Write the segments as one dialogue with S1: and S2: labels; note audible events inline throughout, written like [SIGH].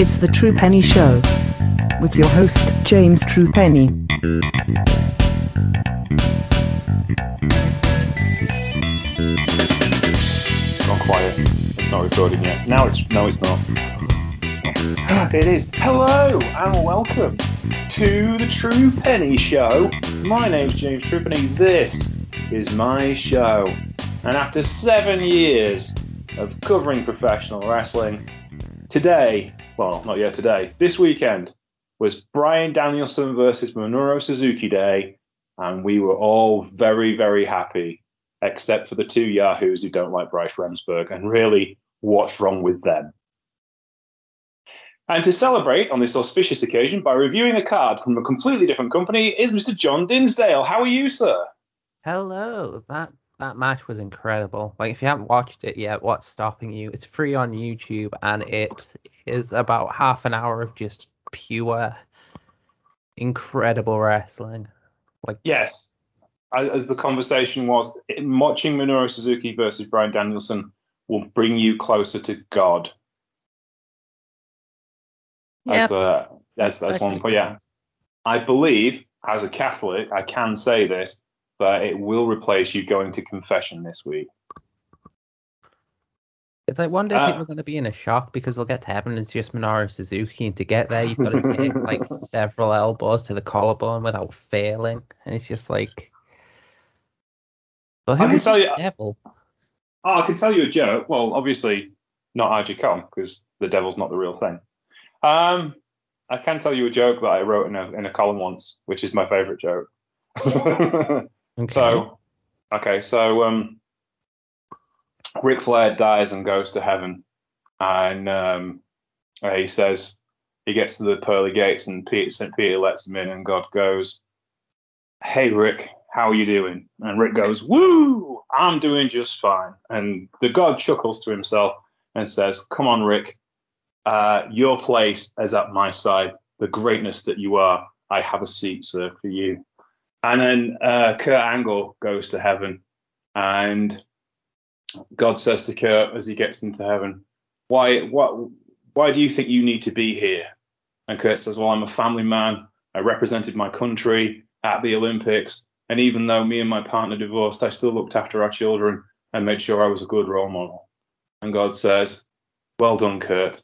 S1: It's the Truepenny Show with your host, James Truepenny.
S2: Not quiet. It's not recording yet. Now it's no, it's not. [GASPS] It is. Hello and welcome to the Truepenny Show. My name's James Truepenny. This is my show. And after seven years of covering professional wrestling, today, well, not yet today, this weekend was Bryan Danielson versus Minoru Suzuki Day, and we were all very, very happy, except for the two Yahoos who don't like Bryce Remsburg. And really, what's wrong with them? And to celebrate on this auspicious occasion by reviewing a card from a completely different company is Mr. John Dinsdale. How are you, sir?
S3: Hello. That that match was incredible. Like if you haven't watched it yet, what's stopping you? It's free on YouTube and it is about half an hour of just pure incredible wrestling. Like
S2: Yes. As as the conversation was, watching Minoru Suzuki versus Bryan Danielson will bring you closer to God. As,
S3: Yep.
S2: uh, that's, that's one point. Yeah. I believe, as a Catholic, I can say this, that it will replace you going to confession this week.
S3: it's like one day
S2: Ah.
S3: people are gonna be in a shock because they'll get to heaven and it's just Minoru Suzuki and to get there you've got to take like [LAUGHS] several elbows to the collarbone without failing. And it's just like But
S2: I can tell you-
S3: devil?
S2: Oh, I can tell you a joke. Well, obviously not Kong because the devil's not the real thing. Um, I can tell you a joke that I wrote in a in a column once, which is my favourite joke. [LAUGHS] [LAUGHS]
S3: Okay.
S2: so, okay, so um, Ric Flair dies and goes to heaven, and um, uh, he says he gets to the pearly gates, and Peter, St. Peter lets him in, and God goes, "Hey Ric, how are you doing?" And Ric goes, "Woo, I'm doing just fine." And the God chuckles to himself and says, "Come on, Ric, uh, your place is at my side. The greatness that you are, I have a seat, sir, for you." And then uh, Kurt Angle goes to heaven, and God says to Kurt as he gets into heaven, "Why, what, why do you think you need to be here?" And Kurt says, "Well, I'm a family man. I represented my country at the Olympics, and even though me and my partner divorced, I still looked after our children and made sure I was a good role model." And God says, "Well done, Kurt.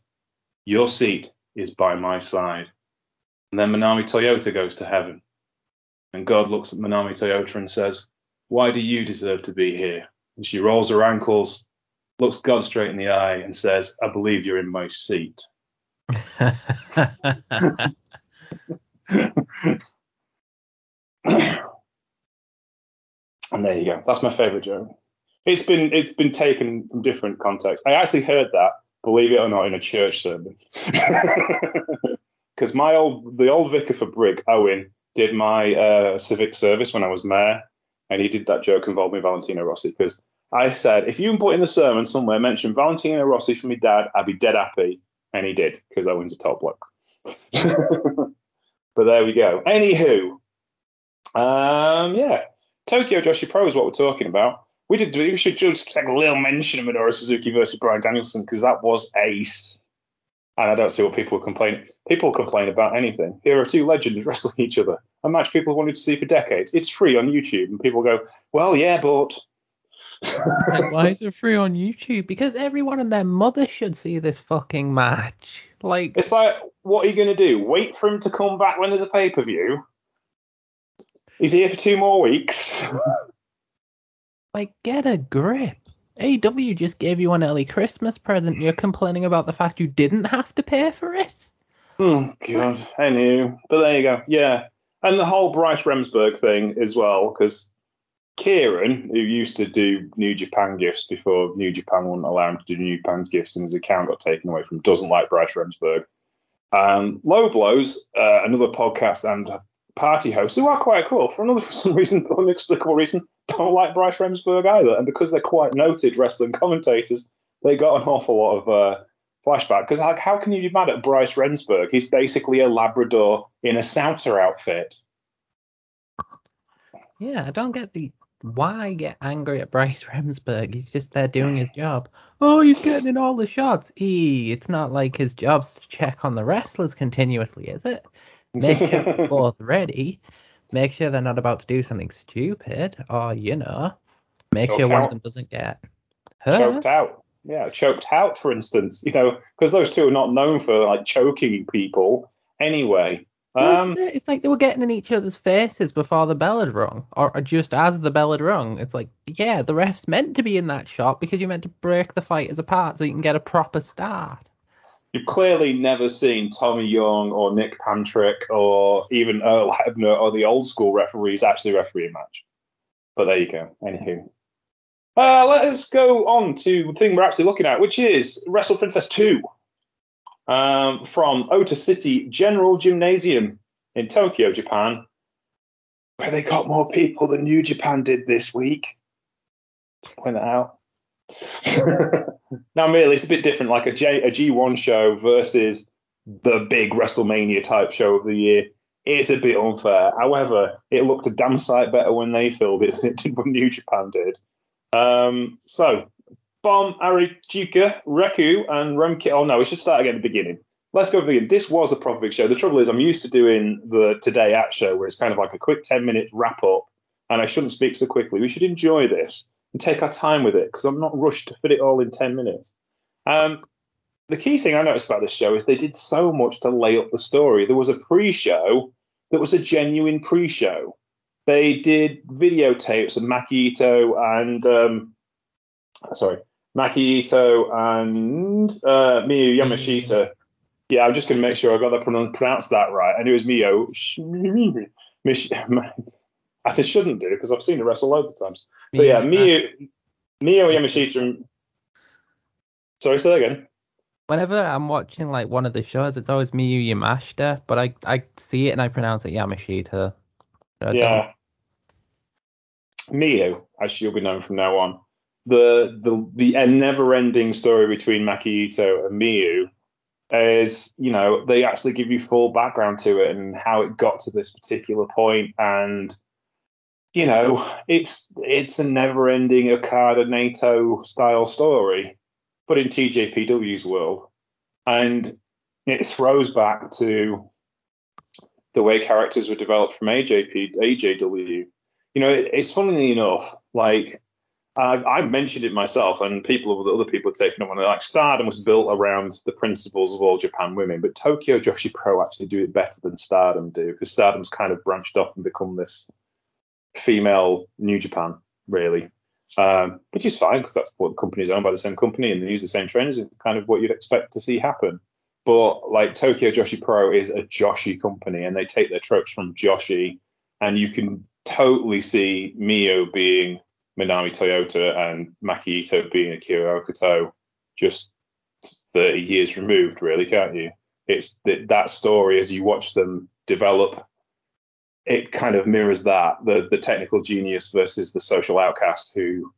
S2: Your seat is by my side." And then Manami Toyota goes to heaven. And God looks at Manami Toyota and says, Why do you deserve to be here? And she rolls her ankles, looks God straight in the eye, and says, I believe you're in my seat. [LAUGHS] And there you go. That's my favourite joke. It's been it's been taken from different contexts. I actually heard that, believe it or not, in a church sermon. Because [LAUGHS] my old the old vicar for Brig, Owen, did my uh, civic service when I was mayor, and he did that joke involving Valentino Rossi. Because I said, if you can put in the sermon somewhere mention Valentino Rossi for me dad, I'd be dead happy. And he did, because Owen's a top bloke. [LAUGHS] but there we go. Anywho, um, yeah, Tokyo Joshi Pro is what we're talking about. We did. We should just take a little mention of Minoru Suzuki versus Bryan Danielson because that was ace. And I don't see what people complain. People complain about anything. Here are two legends [LAUGHS] wrestling each other. A match people wanted to see for decades. It's free on YouTube, and people go, "Well, yeah, but."
S3: like, why is it free on YouTube? Because everyone and their mother should see this fucking match. Like,
S2: It's like, what are you going to do? Wait for him to come back when there's a pay per view? He's here for two more weeks. [LAUGHS]
S3: like, get a grip. AEW just gave you an early Christmas present. You're complaining about the fact you didn't have to pay for it.
S2: Oh god, I knew. But there you go. Yeah, and the whole Bryce Remsburg thing as well, because Kieran, who used to do New Japan gifts before New Japan wouldn't allow him to do New Japan's gifts, and his account got taken away from, doesn't like Bryce Remsburg. And Low Blows, uh, another podcast and party host who are quite cool for another for [LAUGHS] some reason, for inexplicable reason, don't like Bryce Remsburg either, and because they're quite noted wrestling commentators, they got an awful lot of. Uh, flashback because like how can you be mad at Bryce Remsburg? He's basically a Labrador in a Souter outfit.
S3: Yeah, I don't get the why get angry at Bryce [LAUGHS] Remsburg? He's just there doing his job. Oh, he's getting in all the shots. E, it's not like his job's to check on the wrestlers continuously, is it? Make they're [LAUGHS] both ready. Make sure they're not about to do something stupid, or you know, make
S2: Choke
S3: sure one of them doesn't get hurt.
S2: choked out. Yeah, choked out, for instance. You know, because those two are not known for like choking people anyway. Um,
S3: it's, like they were getting in each other's faces before the bell had rung, or, or just as the bell had rung. It's like, yeah, the ref's meant to be in that shot because you're meant to break the fighters apart so you can get a proper start.
S2: You've clearly never seen Tommy Young or Nick Patrick or even Earl Hebner or the old school referees actually referee a match. But there you go. Anywho. Uh, let us go on to the thing we're actually looking at, which is Wrestle Princess 2 um, from Ota City General Gymnasium in Tokyo, Japan, where they got more people than New Japan did this week. Point that out. [LAUGHS] now, merely, it's a bit different, like a, J, a G1 show versus the big WrestleMania type show of the year. It's a bit unfair. However, it looked a damn sight better when they filled it than it did when New Japan did. Um, so, Pom, Harajuku, Raku, and Remke. Oh no, we should start again at the beginning. Let's go beginning. This was a proper big show. The trouble is, I'm used to doing the Today at show where it's kind of like a quick 10 minute wrap up, and I shouldn't speak so quickly. We should enjoy this and take our time with it because I'm not rushed to fit it all in 10 minutes. Um, the key thing I noticed about this show is they did so much to lay up the story. There was a pre show that was a genuine pre show. They did videotapes of Maki Ito and, um, sorry, Maki Ito and uh, Miyu Yamashita. Yeah, I'm just going to make sure I got that pronoun- pronounced that right. And it was Mio. Mish- I just shouldn't do because I've seen her wrestle loads of times. But yeah, Mio, uh, Mio Yamashita. And, sorry, say that again.
S3: Whenever I'm watching like one of the shows, it's always Miyu Yamashita, but I I see it and I pronounce it Yamashita. Don't-
S2: yeah. Mio, as she'll be known from now on. The the the never-ending story between Maki Ito and Miyu is, you know, they actually give you full background to it and how it got to this particular point, and you know, it's it's a never-ending Okada Naito style story, but in TJPW's world, and it throws back to the way characters were developed from AJP AJW you know, it, it's funnily enough, like I've, I've mentioned it myself, and people, other people have taken it on. Like Stardom was built around the principles of all Japan women, but Tokyo Joshi Pro actually do it better than Stardom do, because Stardom's kind of branched off and become this female New Japan, really, um, which is fine because that's what the company's owned by the same company and they use the same trainers, kind of what you'd expect to see happen. But like Tokyo Joshi Pro is a Joshi company, and they take their tropes from Joshi, and you can totally see Mio being Manami Toyota and Maki Ito being Akira Hokuto just 30 years removed, really, can't you? It's that, that story as you watch them develop, it kind of mirrors that the, the technical genius versus the social outcast who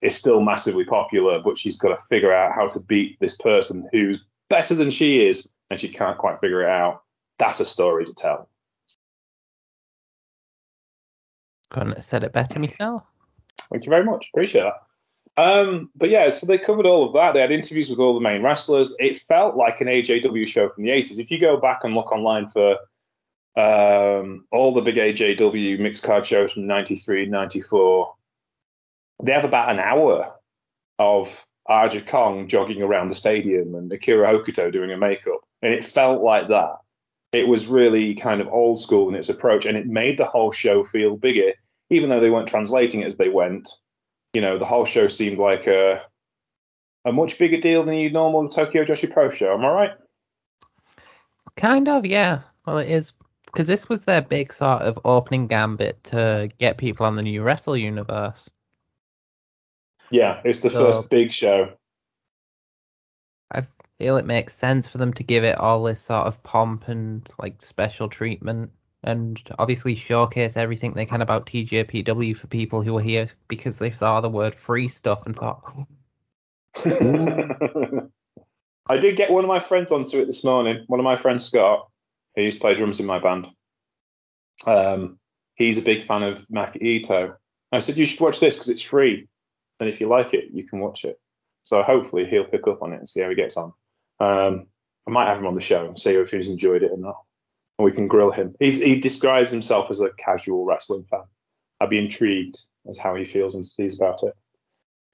S2: is still massively popular, but she's got to figure out how to beat this person who's better than she is and she can't quite figure it out. That's a story to tell.
S3: Couldn't have said it better myself.
S2: Thank you very much. Appreciate that. Um, but yeah, so they covered all of that. They had interviews with all the main wrestlers. It felt like an AJW show from the 80s. If you go back and look online for um, all the big AJW mixed card shows from 93, 94, they have about an hour of Aja Kong jogging around the stadium and Akira Hokuto doing a makeup. And it felt like that. It was really kind of old school in its approach, and it made the whole show feel bigger, even though they weren't translating it as they went you know, the whole show seemed like a a much bigger deal than your normal Tokyo Joshi Pro show. Am I right?
S3: Kind of, yeah. Well, it is because this was their big sort of opening gambit to get people on the new Wrestle universe.
S2: Yeah, it's the
S3: So-
S2: first big show.
S3: I feel it makes sense for them to give it all this sort of pomp and like special treatment, and obviously showcase everything they can about TJPW for people who are here because they saw the word free stuff and thought, oh. [LAUGHS]
S2: I did get one of my friends onto it this morning. One of my friends, Scott, who used to play drums in my band. Um, he's a big fan of Maki Ito, I said, you should watch this because it's free. And if you like it, you can watch it. So hopefully he'll pick up on it and see how he gets on. Um, I might have him on the show and see if he's enjoyed it or not. And we can grill him. He's, he describes himself as a casual wrestling fan. I'd be intrigued as how he feels and sees about it.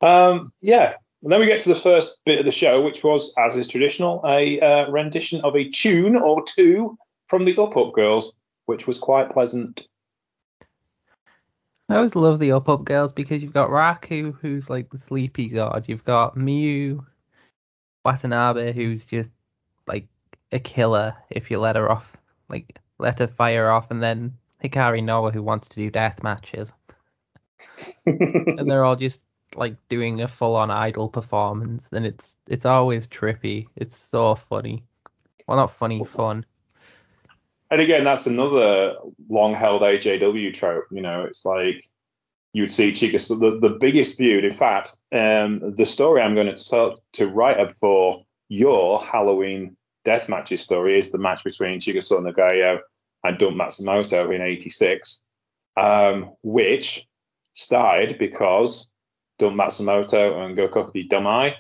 S2: Um, yeah. And then we get to the first bit of the show, which was, as is traditional, a uh, rendition of a tune or two from the Up Up Girls, which was quite pleasant.
S3: I always love the Up Up Girls because you've got Raku, who's like the sleepy god. You've got Miyu Watanabe, who's just like a killer if you let her off, like let her fire off, and then Hikari Noa, who wants to do death matches. [LAUGHS] and they're all just like doing a full on idol performance and it's it's always trippy. It's so funny. Well not funny, fun.
S2: And again, that's another long held AJW trope. You know, it's like you'd see Chika the, the biggest feud. In fact, um, the story I'm going to tell, to write up for your Halloween death matches story is the match between Chigusa Nagayo and Dump Matsumoto in '86, um, which started because Dump Matsumoto and Gokuaku Domei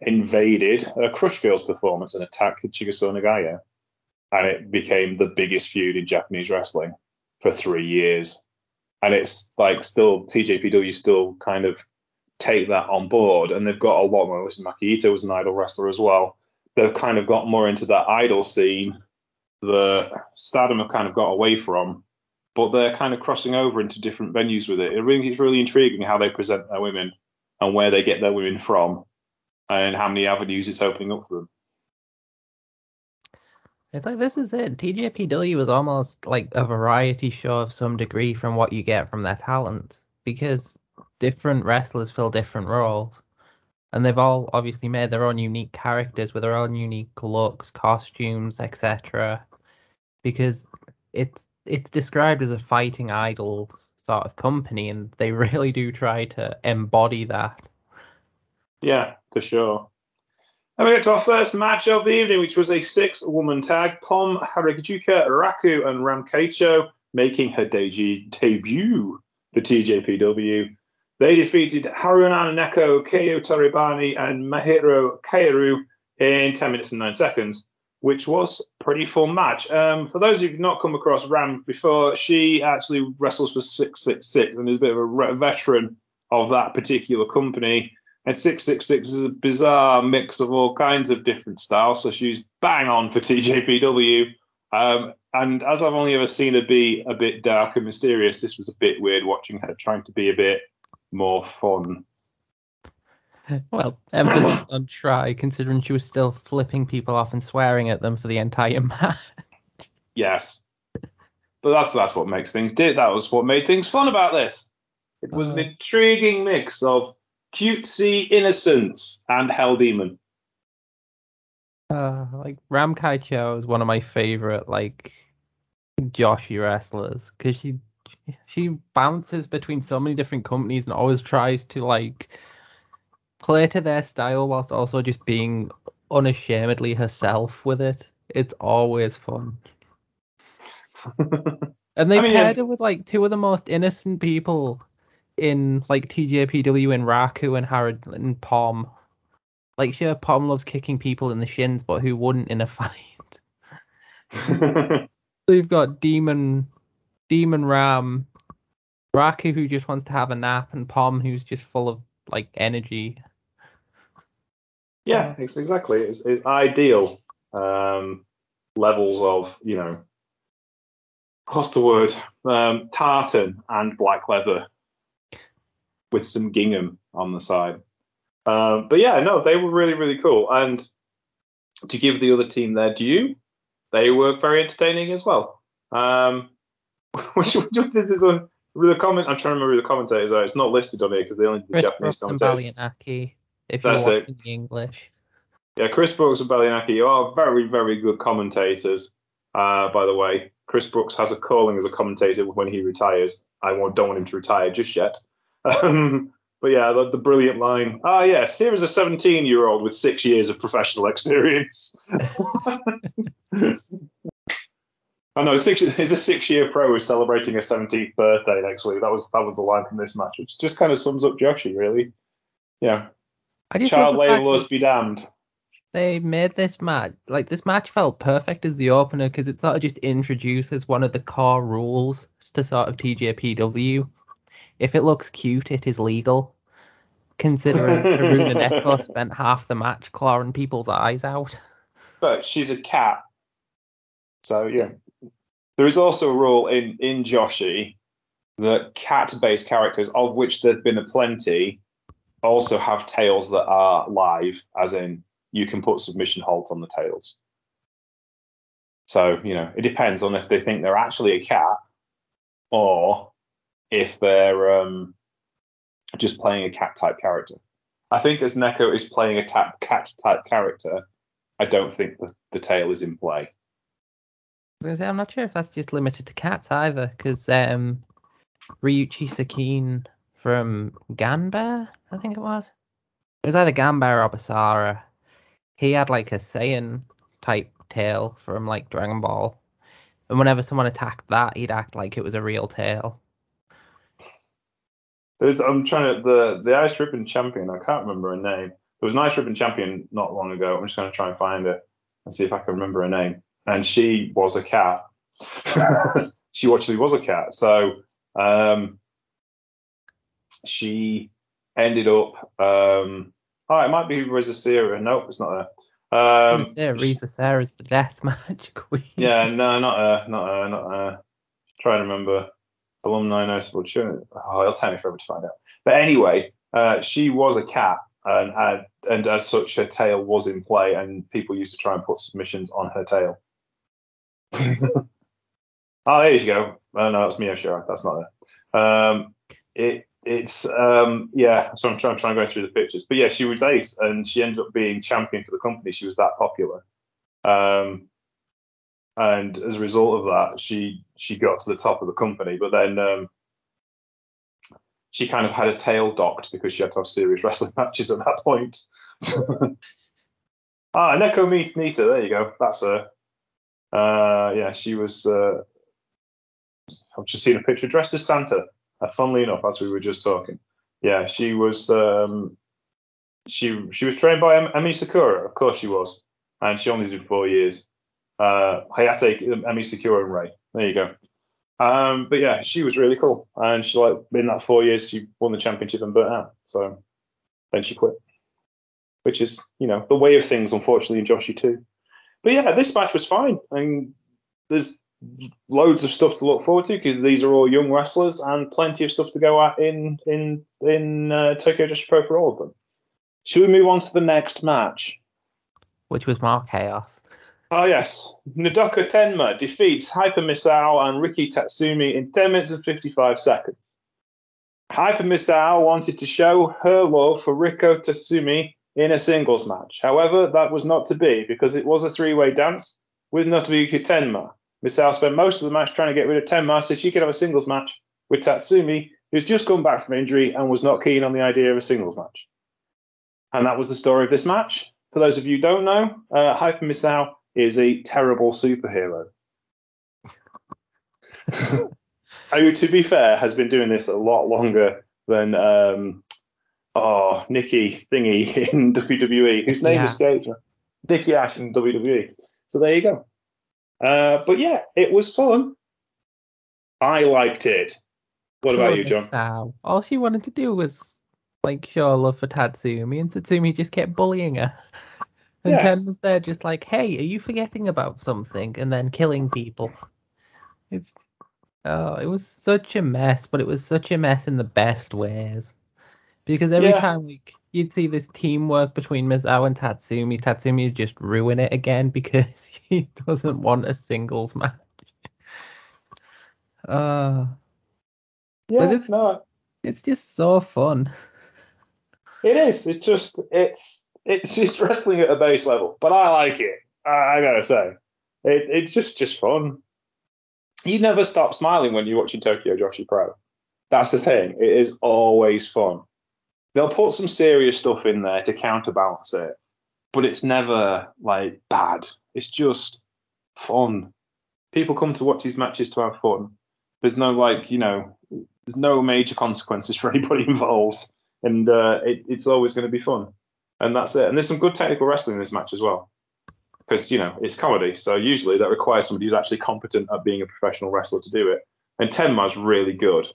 S2: invaded a Crush Girls performance and attacked Chigusa Nagayo. And it became the biggest feud in Japanese wrestling for three years. And it's like still TJPW still kind of take that on board, and they've got a lot more. Listen, Maki Ito was an idol wrestler as well. They've kind of got more into that idol scene that Stardom have kind of got away from, but they're kind of crossing over into different venues with it. It really, it's really intriguing how they present their women and where they get their women from, and how many avenues it's opening up for them.
S3: It's like this is it. TJPW was almost like a variety show of some degree from what you get from their talents because different wrestlers fill different roles. And they've all obviously made their own unique characters with their own unique looks, costumes, etc. Because it's it's described as a fighting idols sort of company, and they [LAUGHS] really do try to embody that.
S2: Yeah, for sure. And we get to our first match of the evening, which was a six-woman tag. Pom, Harajuku, Raku, and Ram Kaicho making her debut for TJPW. They defeated Haruna Neko, Keo Taribani, and Mahiro Kaoru in 10 minutes and 9 seconds, which was a pretty full match. Um, for those who've not come across Ram before, she actually wrestles for 666 and is a bit of a veteran of that particular company. And 666 is a bizarre mix of all kinds of different styles. So she's bang on for TJPW. Um, and as I've only ever seen her be a bit dark and mysterious, this was a bit weird watching her trying to be a bit more fun.
S3: Well, emphasis [COUGHS] on try, considering she was still flipping people off and swearing at them for the entire [LAUGHS] match.
S2: Yes, but that's that's what makes things did. That was what made things fun about this. It was an intriguing mix of cutesy innocence and hell demon.
S3: Uh, like Ram Kaicho is one of my favorite like Joshi wrestlers because she she bounces between so many different companies and always tries to like play to their style whilst also just being unashamedly herself with it. It's always fun. [LAUGHS] and they
S2: I mean,
S3: paired her with like two of the most innocent people in like TJPW and Raku and Harad and Pom. Like sure Pom loves kicking people in the shins, but who wouldn't in a [LAUGHS] fight? [LAUGHS] So you've got Demon Demon Ram, Raku who just wants to have a nap, and Pom who's just full of like energy.
S2: yeah, it's exactly. It's, it's ideal um, levels of you know what's the word um, tartan and black leather with some gingham on the side. Um, but yeah, no, they were really really cool. And to give the other team their due, they were very entertaining as well. Um, [LAUGHS] which, which was this one? The comment I'm trying to remember who the commentators are. It's not listed on here because they only did
S3: Chris
S2: Japanese
S3: Brooks and
S2: commentators.
S3: Balianaki, if you're
S2: That's it.
S3: watching the English.
S2: Yeah, Chris Brooks and Balianaki are very, very good commentators. Uh, by the way, Chris Brooks has a calling as a commentator when he retires. I won't, don't want him to retire just yet. Um, but yeah, the, the brilliant line. Ah, yes, here is a 17 year old with six years of professional experience. [LAUGHS] I know six, he's a six-year pro who's celebrating a 17th birthday next week. That was that was the line from this match, which just kind of sums up Joshi, really. Yeah, child
S3: that
S2: be damned.
S3: They made this match like this match felt perfect as the opener because it sort of just introduces one of the core rules to sort of TJPW. If it looks cute, it is legal. Considering Haruna Neko [LAUGHS] spent half the match clawing people's eyes out.
S2: But she's a cat, so yeah. There is also a rule in in Joshi that cat-based characters, of which there've been a plenty, also have tails that are live, as in you can put submission holds on the tails. So, you know, it depends on if they think they're actually a cat or if they're um, just playing a cat type character. I think as Neko is playing a tap, cat type character, I don't think the, the tail is in play.
S3: I'm not sure if that's just limited to cats either, because um, Ryuichi Sekine from Ganbare, I think it was. It was either Ganbare or Basara. He had like a Saiyan type tail from like Dragon Ball. And whenever someone attacked that, he'd act like it was a real tail.
S2: There's, I'm trying to the the Ice Ribbon champion. I can't remember her name. There was an Ice Ribbon champion not long ago. I'm just going to try and find it and see if I can remember her name. And she was a cat. [LAUGHS] she actually was a cat. So um, she ended up. Um, oh, it might be Risa Sera. Nope, it's not her. Um,
S3: Risa Sera's the death [LAUGHS] magic queen.
S2: yeah, no, not her, not her, not her. Trying to remember alumni notable. Sure, oh, it'll take me forever to find out. But anyway, uh, she was a cat, and, and and as such, her tail was in play, and people used to try and put submissions on her tail. [LAUGHS] oh, there you go. Oh no, that's Mio Shira. That's not her. Um, it it's um yeah. So I'm trying, I'm trying to go through the pictures, but yeah, she was ace, and she ended up being champion for the company. She was that popular. Um, and as a result of that, she she got to the top of the company. But then um, she kind of had a tail docked because she had to have serious [LAUGHS] wrestling matches at that point. [LAUGHS] ah, Neko Meet Nitta, there you go. That's her. Uh, yeah, she was. Uh, I've just seen a picture dressed as Santa. Uh, funnily enough, as we were just talking. Yeah, she was. Um, she she was trained by Emi Sakura, of course she was, and she only did four years. Uh, Hayate Emi Sakura and Ray. There you go. Um, but yeah, she was really cool, and she like in that four years she won the championship and burnt out. So then she quit, which is you know the way of things, unfortunately, in Joshi too. But yeah, this match was fine, and there's loads of stuff to look forward to because these are all young wrestlers and plenty of stuff to go at in in in uh, Tokyo Joshi Pro for all of them. Should we move on to the next match?
S3: Which was more chaos.
S2: Oh yes, Nodoka Tenma defeats Hyper Misao and Riko Tatsumi in 10 minutes and 55 seconds. Hyper Misao wanted to show her love for Riko Tatsumi in a singles match. However, that was not to be because it was a three-way dance with Nobuyuki Tenma. Misao spent most of the match trying to get rid of Tenma so she could have a singles match with Tatsumi, who's just come back from injury and was not keen on the idea of a singles match. And that was the story of this match. For those of you who don't know, uh, Hyper Misao is a terrible superhero. Who, [LAUGHS] to be fair, has been doing this a lot longer than um, oh Nikki Thingy [LAUGHS] in WWE, whose name
S3: Yeah.
S2: escapes me. Nikki Ash in WWE. So there you go. Uh, but yeah, it was fun. I liked it. What about you, John?
S3: Sao. All she wanted to do was like show her love for Tatsumi, and Tatsumi just kept bullying her. [LAUGHS] And
S2: Yes.
S3: Ken was there just like, hey, are you forgetting about something? And then killing people. It's oh, it was such a mess, but it was such a mess in the best ways. Because every
S2: Yeah.
S3: time like you'd see this teamwork between Misao and Tatsumi, Tatsumi would just ruin it again [LAUGHS] because he doesn't want a singles match. [LAUGHS] Uh
S2: Yeah,
S3: it's-
S2: no,
S3: it's just so fun.
S2: it is. It's just it's it's just wrestling at a base level, but I like it. I, I gotta say, it, it's just just fun. You never stop smiling when you're watching Tokyo Joshi Pro. That's the thing. It is always fun. They'll put some serious stuff in there to counterbalance it, but it's never like bad. It's just fun. People come to watch these matches to have fun. There's no like, you know, there's no major consequences for [LAUGHS] anybody involved, and uh, it, it's always going to be fun. And that's it. And there's some good technical wrestling in this match as well, because you know it's comedy, so usually that requires somebody who's actually competent at being a professional wrestler to do it. And Tenma's really good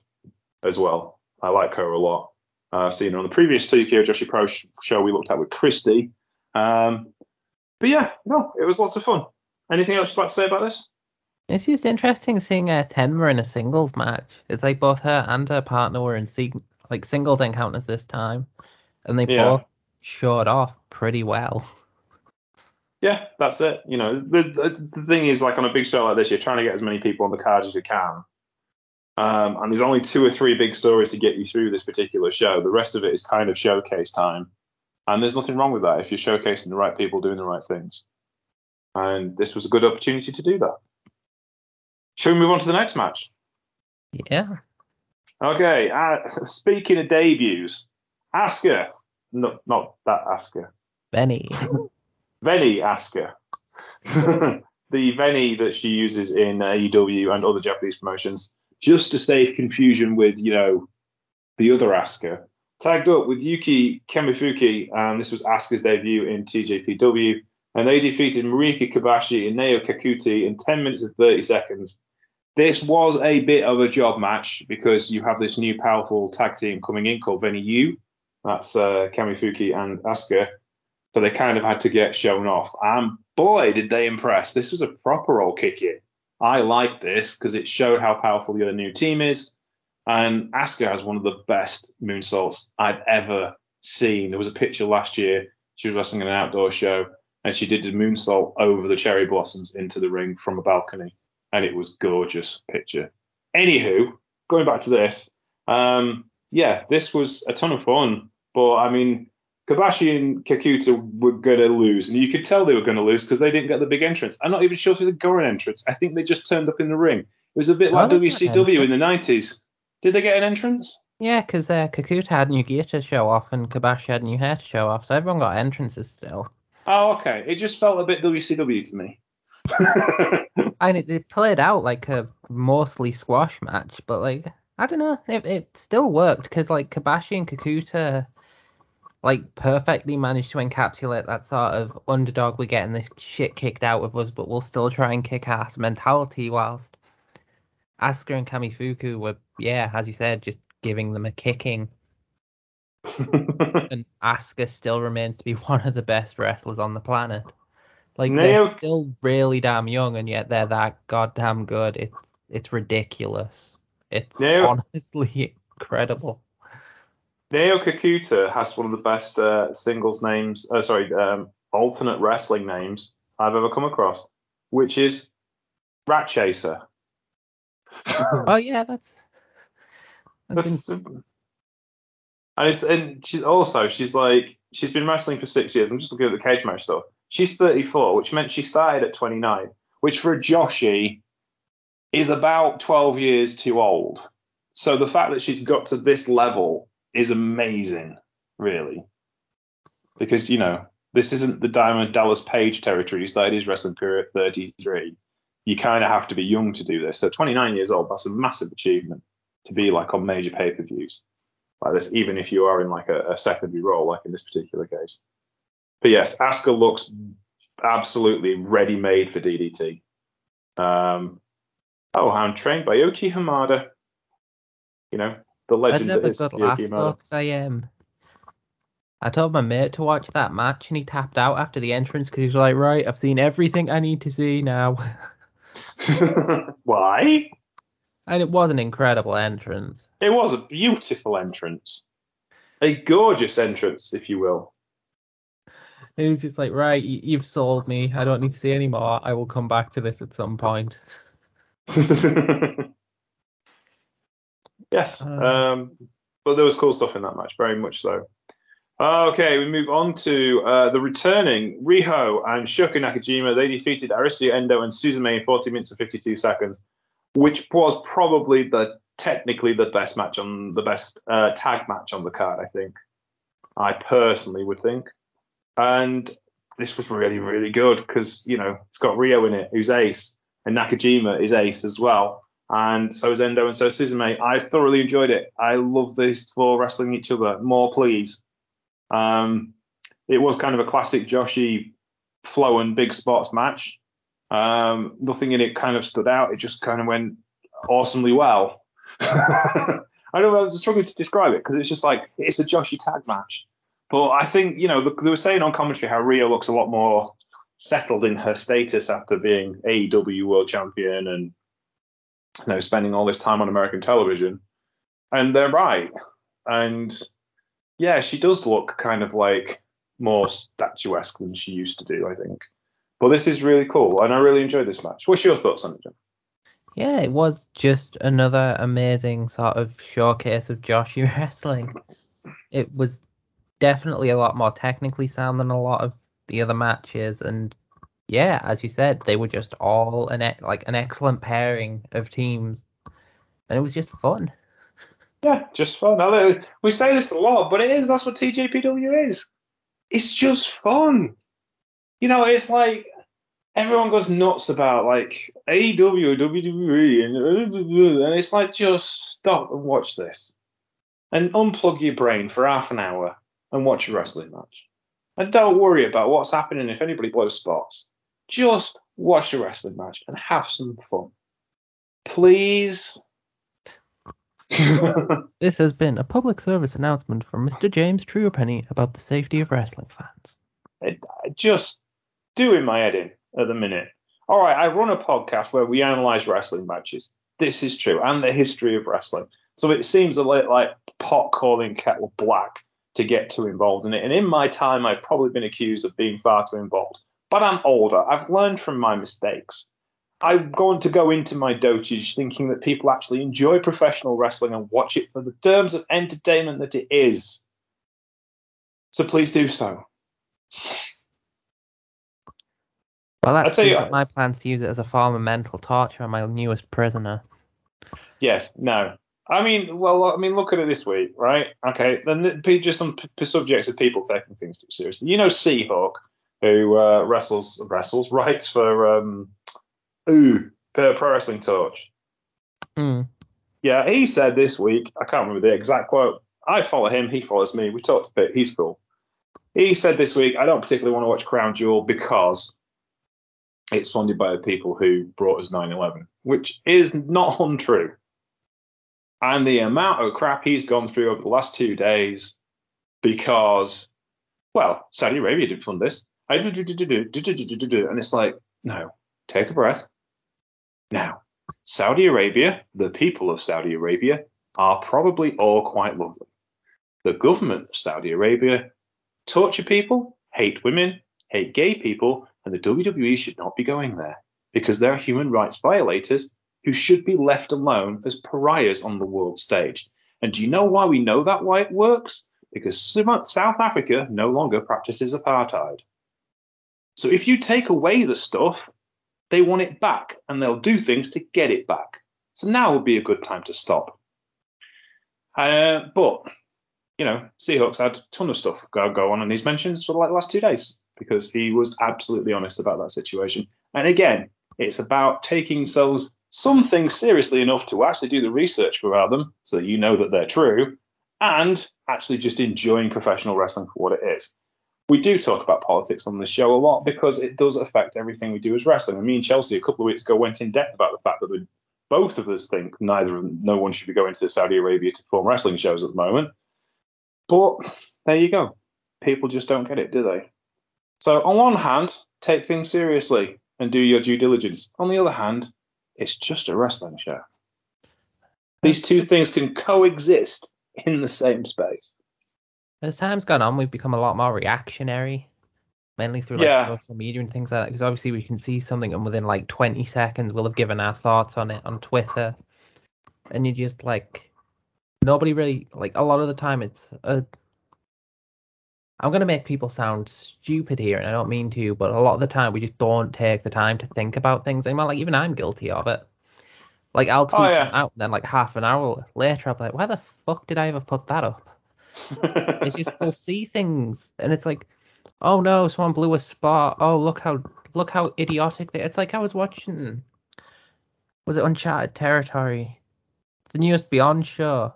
S2: as well. I like her a lot. Uh, I've seen her on the previous TKO Joshi Pro sh- show we looked at with Christy. Um, but yeah, no, it was lots of fun. Anything else you'd like to say about this?
S3: It's just interesting seeing uh, Tenma in a singles match. It's like both her and her partner were in sing- like singles encounters this time, and they
S2: Yeah.
S3: both showed off pretty well.
S2: Yeah, that's it. You know, the, the, the thing is, like on a big show like this, you're trying to get as many people on the card as you can. Um, and there's only two or three big stories to get you through this particular show. The rest of it is kind of showcase time. And there's nothing wrong with that if you're showcasing the right people doing the right things. And this was a good opportunity to do that. Shall we move on to the next match?
S3: Yeah.
S2: Okay, uh, speaking of debuts, Asuka, no, not that Asuka,
S3: Benny. [LAUGHS]
S2: Veni Asuka. [LAUGHS] the Veni that she uses in AEW and other Japanese promotions, just to save confusion with, you know, the other Asuka. Tagged up with Yuki Kamifuku, and this was Asuka's debut in TJPW, and they defeated Marika Kobashi and Neo Kakuta in 10 minutes and 30 seconds. This was a bit of a job match because you have this new powerful tag team coming in called Veni U. That's uh, Kamifuku and Asuka. So they kind of had to get shown off. And boy, did they impress. This was a proper old kick in. I liked this because it showed how powerful the other new team is. And Asuka has one of the best moonsaults I've ever seen. There was a picture last year. She was wrestling in an outdoor show and she did a moonsault over the cherry blossoms into the ring from a balcony. And it was gorgeous picture. Anywho, going back to this, um, yeah, this was a ton of fun. But I mean, Kobashi and Kakuta were going to lose, and you could tell they were going to lose because they didn't get the big entrance. I'm not even sure if they got an entrance. I think they just turned up in the ring. It was a bit like WCW in the 90s. Did they get an entrance?
S3: Yeah, because uh, Kakuta had new gear to show off and Kobashi had new hair to show off, so everyone got entrances still.
S2: Oh, okay. It just felt a bit WCW to me. [LAUGHS]
S3: And it, it played out like a mostly squash match, but like I don't know, it, it still worked because like Kobashi and Kakuta like perfectly managed to encapsulate that sort of underdog we're getting the shit kicked out of us, but we'll still try and kick ass mentality whilst Asuka and Kamifuku were yeah, as you said, just giving them a kicking. [LAUGHS] And Asuka still remains to be one of the best wrestlers on the planet. Like
S2: Neo-
S3: they're still really damn young, and yet they're that goddamn good. It's it's ridiculous. It's
S2: Neo-
S3: honestly [LAUGHS] incredible.
S2: Neo Kakuta has one of the best uh, singles names, uh, sorry, um, alternate wrestling names I've ever come across, which is Rat Chaser. [LAUGHS]
S3: Oh yeah, that's that's
S2: That's, and it's and she's also she's like she's been wrestling for six years. I'm just looking at the cage match stuff. She's 34, which meant she started at 29, which for a Joshi is about 12 years too old. So the fact that she's got to this level is amazing, really, because you know this isn't the Diamond Dallas Page territory. He started his wrestling career at 33. You kind of have to be young to do this. So 29 years old, that's a massive achievement to be like on major pay-per-views like this, even if you are in like a, a secondary role, like in this particular case. But yes, Asuka looks absolutely ready-made for DDT. Um, oh, I'm trained by Yoki Hamada. You know, the legend that
S3: never
S2: is
S3: good laugh though, I um I told my mate to watch that match and he tapped out after the entrance because he's like, right, I've seen everything I need to see now. [LAUGHS]
S2: Why?
S3: And it was an incredible entrance.
S2: It was a beautiful entrance. A gorgeous entrance, if you will.
S3: It was just like, right, you've sold me. I don't need to see any more. I will come back to this at some point. [LAUGHS]
S2: yes.
S3: Uh.
S2: Um, but there was cool stuff in that match, very much so. Okay, we move on to uh, the returning Riho and Shoko Nakajima. They defeated Arisu Endo and Suzume in 40 minutes and 52 seconds, which was probably the technically the best match on the best uh, tag match on the card. I think. I personally would think, and this was really really good because you know it's got Riho in it, who's ace, and Nakajima is ace as well. And so is Endo and so is Suzume. I thoroughly enjoyed it. I love these four wrestling each other. More, please. Um, it was kind of a classic Joshi flow and big spots match. Um, nothing in it kind of stood out. It just kind of went awesomely well. [LAUGHS] I don't know. I was struggling to describe it because it's just like it's a Joshi tag match. But I think you know they were saying on commentary how Rhea looks a lot more settled in her status after being AEW World Champion and you know spending all this time on American television. And they're right. And yeah, she does look kind of like more statuesque than she used to do, I think. But this is really cool, and I really enjoyed this match. What's your thoughts on it, Jim?
S3: Yeah, it was just another amazing sort of showcase of Joshi [LAUGHS] wrestling. It was definitely a lot more technically sound than a lot of the other matches, and yeah, as you said, they were just all an e- like an excellent pairing of teams, and it was just fun.
S2: Yeah, just fun. Know we say this a lot, but it is. That's what TJPW is. It's just fun. You know, it's like everyone goes nuts about like AEW, WWE, and, and it's like just stop and watch this, and unplug your brain for half an hour and watch a wrestling match, and don't worry about what's happening if anybody blows spots. Just watch a wrestling match and have some fun, please. [LAUGHS]
S3: This has been a public service announcement from Mr. James Truepenny about the safety of wrestling fans.
S2: it, just doing my head in at the minute. All right, I run a podcast where we analyze wrestling matches. This is true, and the history of wrestling. So it seems a little like pot calling kettle black to get too involved in it. And in my time, I've probably been accused of being far too involved. But I'm older. I've learned from my mistakes. I'm going to go into my dotage thinking that people actually enjoy professional wrestling and watch it for the terms of entertainment that it is. So please do so.
S3: Well, that's
S2: you-
S3: my plans to use it as a form of mental torture on my newest prisoner.
S2: Yes, no. I mean, well, I mean, look at it this week, right? Okay, then the- just some p- subjects of people taking things too seriously. You know, Seahawk, who uh, wrestles, wrestles, [LAUGHS] writes for um, ooh, Pro Wrestling Torch.
S3: Hmm.
S2: Yeah, he said this week, I can't remember the exact quote. I follow him, he follows me. We talked a bit. He's cool. He said this week, I don't particularly want to watch Crown Jewel because it's funded by the people who brought us 9/11, which is not untrue. And the amount of crap he's gone through over the last two days because, well, Saudi Arabia did fund this. And it's like, no, take a breath. Now, Saudi Arabia, the people of Saudi Arabia, are probably all quite lovely. The government of Saudi Arabia torture people, hate women, hate gay people, and the WWE should not be going there because they're human rights violators who should be left alone as pariahs on the world stage. And do you know why we know that why it works? Because South Africa no longer practices apartheid. So if you take away the stuff, they want it back and they'll do things to get it back. So now would be a good time to stop. Uh, but you know, Seahawks had a ton of stuff go, go on in these mentions for like the last two days because he was absolutely honest about that situation. And again, it's about taking those some things seriously enough to actually do the research about them so that you know that they're true and actually just enjoying professional wrestling for what it is. We do talk about politics on this show a lot because it does affect everything we do as wrestling. And me and Chelsea a couple of weeks ago went in depth about the fact that both of us think neither of them, no one should be going to Saudi Arabia to perform wrestling shows at the moment. But there you go. People just don't get it, do they? So on one hand, take things seriously and do your due diligence. On the other hand, it's just a wrestling show. These two things can coexist in the same space.
S3: As time's gone on, we've become a lot more reactionary, mainly through like
S2: Yeah.
S3: social media and things like that. Because obviously we can see something and within like 20 seconds we'll have given our thoughts on it on Twitter, and you just like nobody really like a lot of the time it's a. I'm gonna make people sound stupid here, and I don't mean to, but a lot of the time we just don't take the time to think about things anymore. Like even I'm guilty of it. Like I'll oh, tweet
S2: Oh, yeah.
S3: out, and then like half an hour later, I'm like, why the fuck did I ever put that up? It's [LAUGHS] just we'll see things and it's like oh no someone blew a spot oh look how look how idiotic they it's like i was watching was it Uncharted Territory? The newest Beyond show.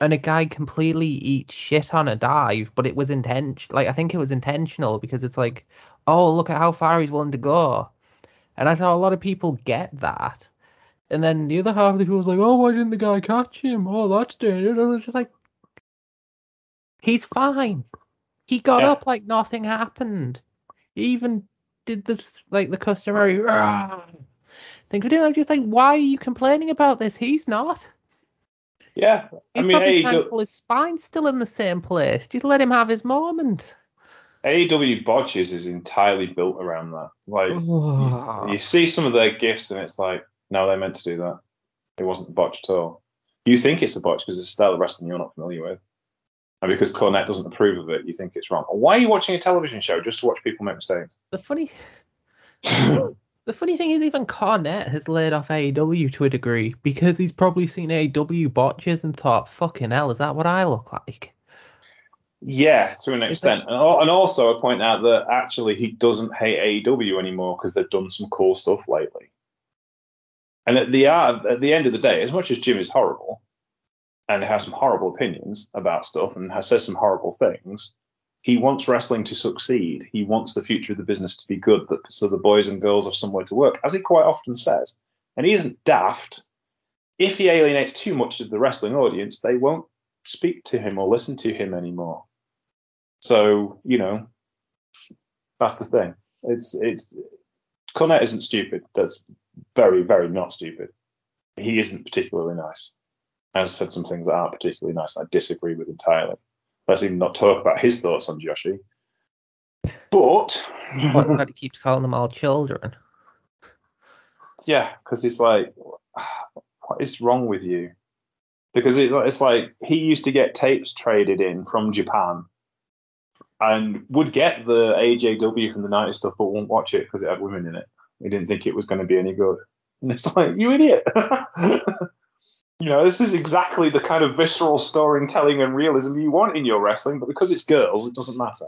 S3: And a guy completely eats shit on a dive, but it was intentional. Like I think it was intentional because it's like, oh look at how far he's willing to go, and I saw a lot of people get that. And then the other half of the people was like, oh why didn't the guy catch him? Oh that's dangerous. And I was just like, he's fine. He got
S2: Yeah.
S3: up like nothing happened. He even did this like the customary "Rah!" thing to do. I'm just like, why are you complaining about this? He's not.
S2: Yeah, I
S3: He's
S2: mean,
S3: probably
S2: AEW,
S3: thankful his spine's still in the same place. Just let him have his moment.
S2: AEW botches is entirely built around that. Like, you, you see some of their gifts, and it's like, no, they meant to do that. It wasn't a botch at all. You think it's a botch because it's a style of wrestling you're not familiar with. And because Cornette doesn't approve of it, you think it's wrong. Why are you watching a television show just to watch people make mistakes?
S3: The funny, [LAUGHS] the funny thing is, even Cornette has laid off AEW to a degree because he's probably seen AEW botches and thought, "Fucking hell, is that what I look like?"
S2: Yeah, to an extent. And, and also, I point out that actually he doesn't hate AEW anymore because they've done some cool stuff lately. And at the uh, at the end of the day, as much as Jim is horrible and he has some horrible opinions about stuff and has said some horrible things, he wants wrestling to succeed. He wants the future of the business to be good, that so the boys and girls have somewhere to work, as he quite often says. And he isn't daft. If he alienates too much of the wrestling audience, they won't speak to him or listen to him anymore. So you know, that's the thing. It's it's Cornette isn't stupid. That's very very not stupid. He isn't particularly nice. Has said some things that aren't particularly nice. and I disagree with entirely. Let's even not talk about his thoughts on Joshi. But
S3: What about he keeps calling them all children?
S2: yeah, because it's like, what is wrong with you? Because it, it's like he used to get tapes traded in from Japan and would get the AJW from the 90s stuff, but won't watch it because it had women in it. He didn't think it was going to be any good. And it's like, you idiot. [LAUGHS] you know, this is exactly the kind of visceral storytelling and realism you want in your wrestling, but because it's girls, it doesn't matter.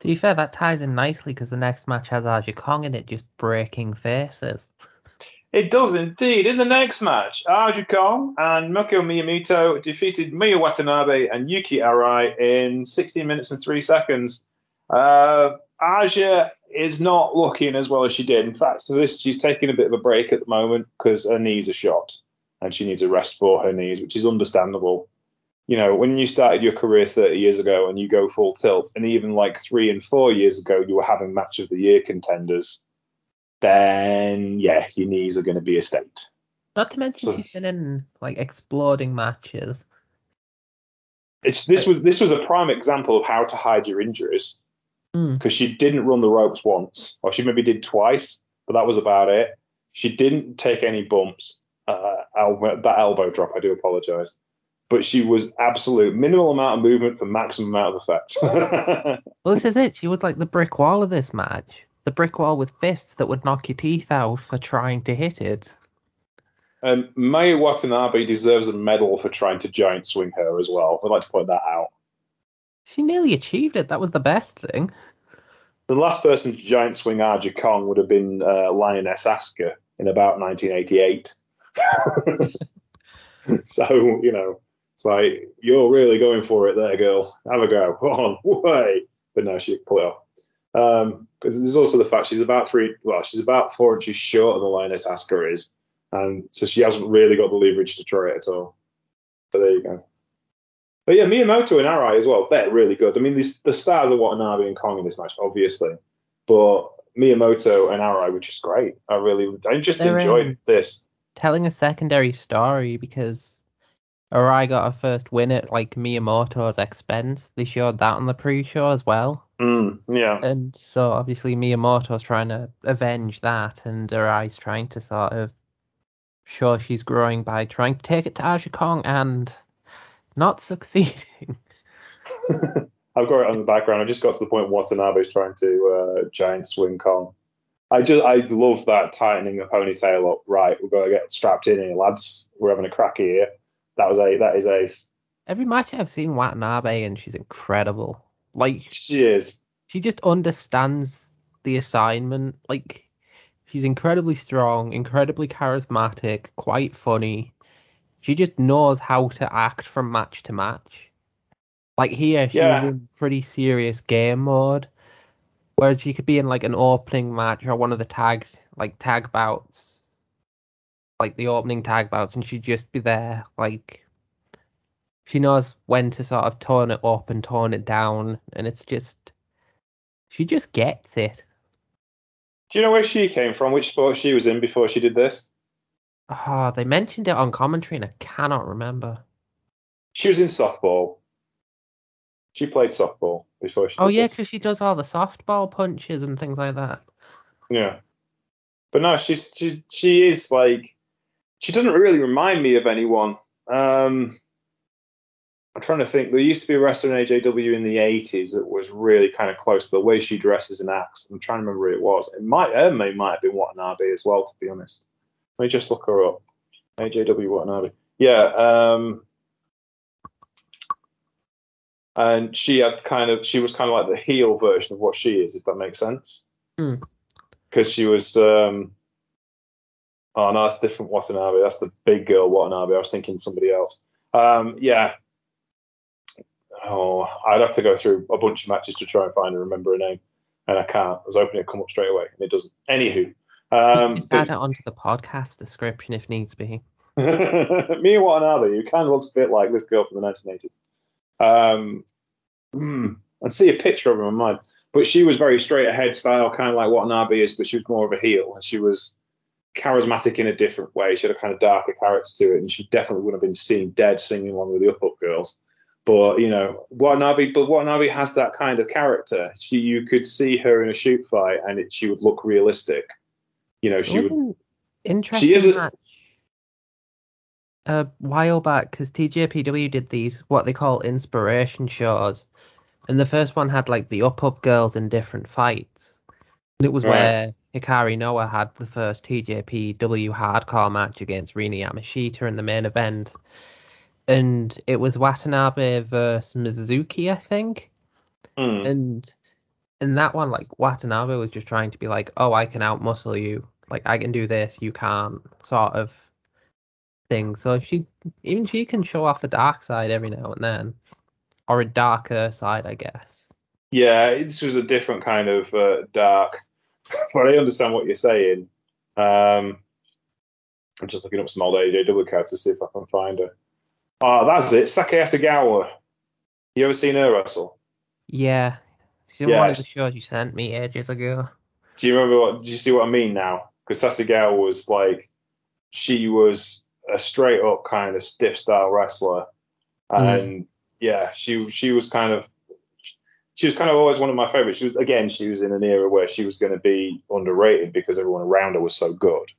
S3: To be fair, that ties in nicely because the next match has Aja Kong in it, just breaking faces.
S2: It does indeed. In the next match, Aja Kong and Moka Miyamoto defeated Miu Watanabe and Yuki Arai in 16 minutes and 3 seconds. Uh, Aja is not looking as well as she did. In fact, for this, she's taking a bit of a break at the moment because her knees are shot and she needs a rest for her knees, which is understandable. You know, when you started your career 30 years ago and you go full tilt, and even like three and four years ago, you were having match of the year contenders then yeah, your knees are going to be a state.
S3: Not to mention
S2: So-
S3: she's been in like exploding matches.
S2: It's this was this was a prime example of how to hide your injuries
S3: Hmm.
S2: because she didn't run the ropes once, or she maybe did twice, but that was about it. She didn't take any bumps. Uh, elbow, that elbow drop, I do apologize, but she was absolute minimal amount of movement for maximum amount of effect. [LAUGHS]
S3: Well, this is it. She was like the brick wall of this match. The brick wall with fists that would knock your teeth out for trying to hit it.
S2: and Miu Watanabe deserves a medal for trying to giant swing her as well. I'd like to point that out.
S3: She nearly achieved it. That was the best thing.
S2: The last person to giant swing Aja Kong would have been uh, Lioness Asuka in about 1988. [LAUGHS] so, you know, it's like, you're really going for it there, girl. Have a go. [LAUGHS] Go on, way. But no, she pulled it off. Because there's also the fact she's about three, well, she's about four inches shorter than Lioness Asuka is. And so she hasn't really got the leverage to try it at all. But there you go. But yeah, Miyamoto and Arai as well, they're really good. I mean, these, the stars are Watanabe and Kong in this match, obviously. But Miyamoto and Arai were just great. I really, I just
S3: They're,
S2: enjoyed
S3: um,
S2: this.
S3: Telling a secondary story because Arai got her first win at like Miyamoto's expense. They showed that on the pre-show as well.
S2: Mm, yeah.
S3: And so obviously Miyamoto's trying to avenge that, and Arai's trying to sort of show she's growing by trying to take it to Aja Kong and not [LAUGHS] succeeding.
S2: I've got it on the background. I just got to the point Watanabe's trying to uh, giant swing Kong. I just I love that tightening a ponytail up. Right, we're going to get strapped in here, lads. We're having a crack here. That was a that is ace.
S3: Every match I've seen Watanabe and she's incredible. Like
S2: She is.
S3: she just understands the assignment. Like She's incredibly strong, incredibly charismatic, quite funny. She just knows how to act from match to match. Like here, she
S2: Yeah.
S3: was in pretty serious game mode, whereas she could be in like an opening match or one of the tags, like tag bouts, like the opening tag bouts, and she'd just be there. Like she knows when to sort of tone it up and tone it down, and it's just she just gets it.
S2: Do you know where she came from? Which sport she was in before she did this?
S3: Oh, they mentioned it on commentary, and I cannot remember.
S2: She was in softball. She played softball she.
S3: Oh yeah, because she does all the softball punches and things like that.
S2: Yeah. But no, she's she she is like she doesn't really remind me of anyone. Um I'm trying to think. There used to be a wrestler in AJW in the 80s that was really kind of close to the way she dresses and acts. I'm trying to remember who it was. It might, her name might have been Watanabe as well, to be honest. Let me just look her up. AJW Watanabe. Yeah. Um, and she had kind of, she was kind of like the heel version of what she is, if that makes sense.
S3: Hmm.
S2: Because she was, um, oh no, that's different Watanabe. That's the big girl Watanabe. I was thinking somebody else. Um, yeah. Oh, I'd have to go through a bunch of matches to try and find and remember a name, and I can't. I was hoping it'd come up straight away, and it doesn't. Anywho, um,
S3: Just add it onto the podcast description if needs be. [LAUGHS]
S2: me and Watanabe, who kind of looks a bit like this girl from the 1980s. Um, hmm, I'd see a picture of her in my mind, but she was very straight ahead style, kind of like Watanabe is, but she was more of a heel, and she was charismatic in a different way. She had a kind of darker character to it, and she definitely would have been seen dead singing along with the Up Up girls. But you know, Watanabe, but Watanabe has that kind of character. She, you could see her in a shoot fight, and it, she would look realistic. You know, she
S3: It
S2: would.
S3: interesting
S2: is a-
S3: match a while back because TJPW did these what they call inspiration shows, and the first one had like the up up girls in different fights, and it was
S2: Right.
S3: where Hikari Noa had the first TJPW hardcore match against Rina Yamashita in the main event, and it was Watanabe versus Mizuki, I think.
S2: Hmm.
S3: and in that one like Watanabe was just trying to be like oh I can outmuscle you like I can do this you can't sort of thing so if she even she can show off a dark side every now and then or a darker side I guess
S2: Yeah, this was a different kind of uh, dark, [LAUGHS] but I understand what you're saying. Um, I'm just looking up some old AJW cards to see if I can find her. Oh, that's it, Sakie Hasegawa. You ever seen her wrestle?
S3: yeah she's
S2: Yeah,
S3: one of the shows you sent me ages ago
S2: Do you remember what? Do you see what I mean now? Because Hasegawa was like, she was a straight up kind of stiff style wrestler, and yeah, she she was kind of she was kind of always one of my favorites. She was again, she was in an era where she was going to be underrated because everyone around her was so good.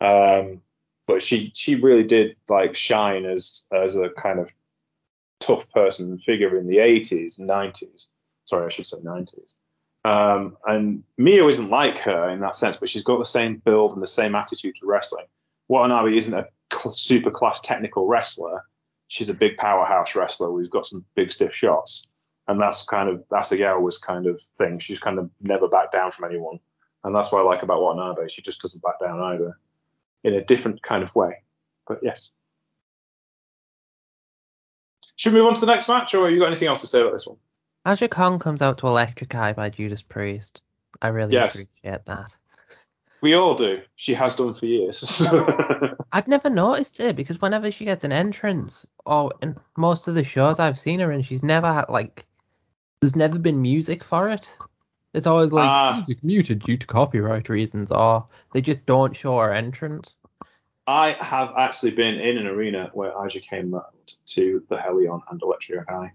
S2: Um, but she she really did like shine as as a kind of tough person figure in the 80s, 90s. Sorry, I should say 90s. Um, and Mio isn't like her in that sense, but she's got the same build and the same attitude to wrestling. Watanabe isn't a super class technical wrestler. She's a big powerhouse wrestler We've got some big stiff shots. And that's kind of Hasegawa's kind of thing. She's kind of never backed down from anyone. And that's what I like about Watanabe. She just doesn't back down either in a different kind of way. But yes. Should we move on to the next match, or have you got anything else to say about this one?
S3: Aja Kong comes out to Electric Eye by Judas Priest I really
S2: Yes.
S3: appreciate that
S2: We all do. She has done for years. [LAUGHS]
S3: I'd never noticed it because whenever she gets an entrance, or in most of the shows I've seen her in, she's never had like. There's never been music for it. It's always like
S2: Ah.
S3: music muted due to copyright reasons, or they just don't show her entrance.
S2: I have actually been in an arena where Aja came out to the Hellion and Electric Eye.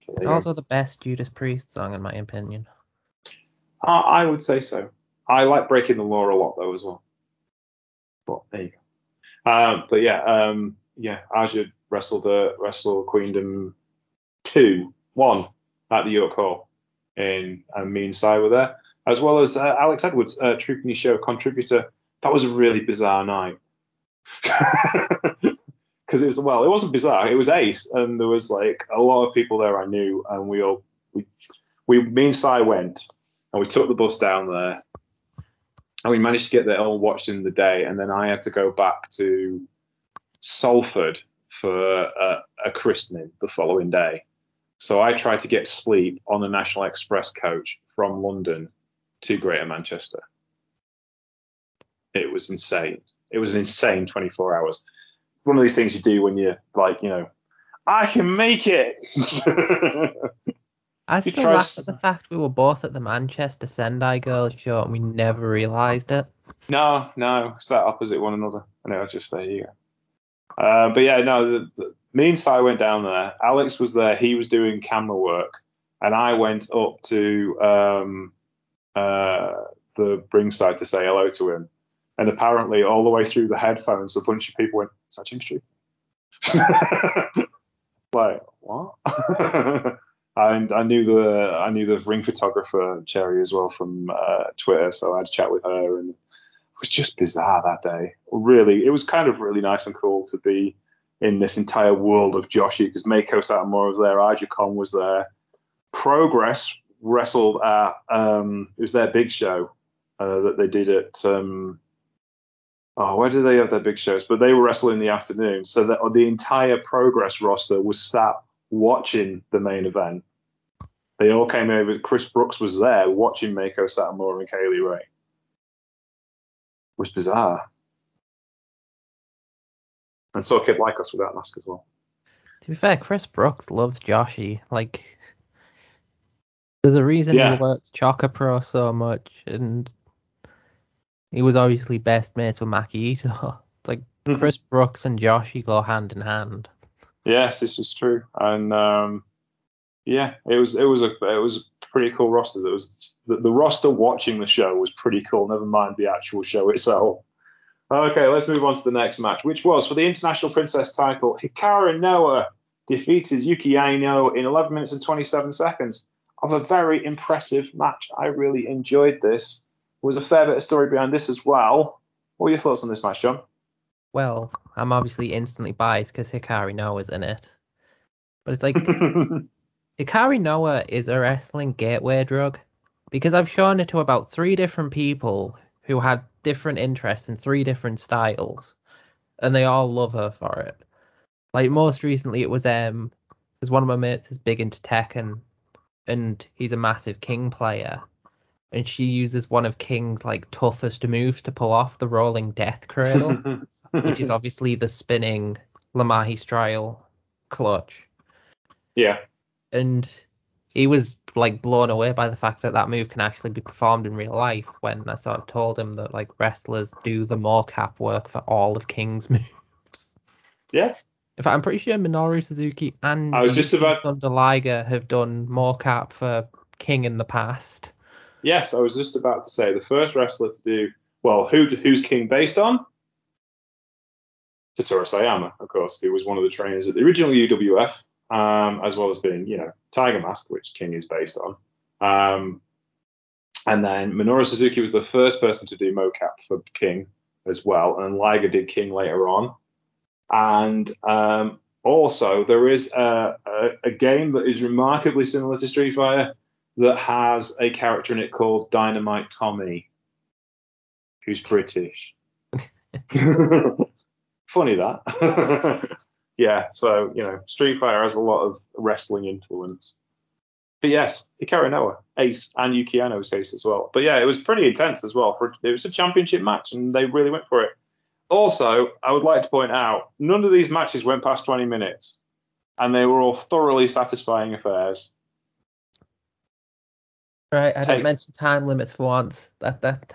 S2: So
S3: It's
S2: go.
S3: also the best Judas Priest song in my opinion.
S2: Uh, I would say so. I like breaking the law a lot though as well. But there you go. Um, but yeah, um, yeah, Aja wrestled uh, Wrestle Queendom two one at the York Hall, and me and Cy were there, as well as uh, Alex Edwards, uh, Truepenny Show contributor. That was a really bizarre night. [LAUGHS] Because it was well, it wasn't bizarre. It was Ace, and there was like a lot of people there I knew, and we all we we me and Cy went, and we took the bus down there, and we managed to get that all watched in the day, and then I had to go back to Salford for a, a christening the following day. So I tried to get sleep on the National Express coach from London to Greater Manchester. It was insane. It was an insane 24 hours. One of these things you do when you're like, you know, I can make it. [LAUGHS]
S3: I still laugh at the fact we were both at the Manchester Sendai Girls show and we never realised it.
S2: no, no, sat opposite one another. And it was just there you go. Uh, but yeah, no, the, the, me and Si went down there. Alex was there. He was doing camera work. And I went up to um, uh, the ringside to say hello to him. And apparently, all the way through the headphones, a bunch of people went, Is that Jim Street? [LAUGHS] like, what? [LAUGHS] and I knew the I knew the ring photographer Cherry as well from uh, Twitter, so I had a chat with her, and it was just bizarre that day. Really, it was kind of really nice and cool to be in this entire world of Joshi because Meiko Satomura was there, Aja Kong was there, Progress wrestled at um, it was their big show uh, that they did at um, oh where did they have their big shows? But they were wrestling in the afternoon, so that the entire Progress roster was sat watching the main event. They all came over. Chris Brookes was there watching Meiko Satomura and Kay Lee Ray. Was bizarre. And so Kid Lykos without mask as well.
S3: To be fair, Chris Brookes loves Joshi. Like, there's a reason
S2: Yeah.
S3: he works ChocoPro so much, and he was obviously best mates with Maki Ito. It's [LAUGHS] like
S2: Mhm.
S3: Chris Brookes and Joshi go hand in hand.
S2: Yes, this is true, and um, yeah, it was it was a it was a pretty cool roster. That was the, the roster watching the show was pretty cool. Never mind the actual show itself. Okay, let's move on to the next match, which was for the International Princess title. Hikari Noa defeats Yuki Aino in 11 minutes and 27 seconds of a very impressive match. I really enjoyed this. There was a fair bit of story behind this as well. What were your thoughts on this match, John?
S3: Well, I'm obviously instantly biased because Hikari Noa's in it. But it's like, [LAUGHS] Hikari Noa is a wrestling gateway drug because I've shown it to about three different people who had different interests in three different styles, and they all love her for it. Like most recently, it was um, because one of my mates is big into Tekken, and he's a massive King player, and she uses one of King's like toughest moves to pull off the rolling death [LAUGHS] cradle, [LAUGHS] which is [LAUGHS] obviously the spinning La Magistral clutch
S2: yeah.
S3: and he was like blown away by the fact that that move can actually be performed in real life when I sort of told him that like wrestlers do the mocap work for all of King's [LAUGHS] moves.
S2: Yeah.
S3: In fact, I'm pretty sure Minoru Suzuki and
S2: I was just about-
S3: Thunder Liger have done mocap for King in the past.
S2: Yes, I was just about to say the first wrestler to do well. Who who's King based on? Satoru Sayama, of course, who was one of the trainers at the original UWF, um, as well as being you know Tiger Mask, which King is based on. Um, and then Minoru Suzuki was the first person to do mocap for King as well, and Liger did King later on. And um, also, there is a, a, a game that is remarkably similar to Street Fighter that has a character in it called Dynamite Tommy, who's British. [LAUGHS] [LAUGHS] Funny that. [LAUGHS] yeah, so, you know, Street Fighter has a lot of wrestling influence. But yes, Hikari Noa, Ace, and Yuki Aino's case as well. But yeah, it was pretty intense as well. For It was a championship match, and they really went for it. Also, I would like to point out, none of these matches went past 20 minutes, and they were all thoroughly satisfying affairs.
S3: Right, I
S2: Take-
S3: didn't mention time limits for once. That that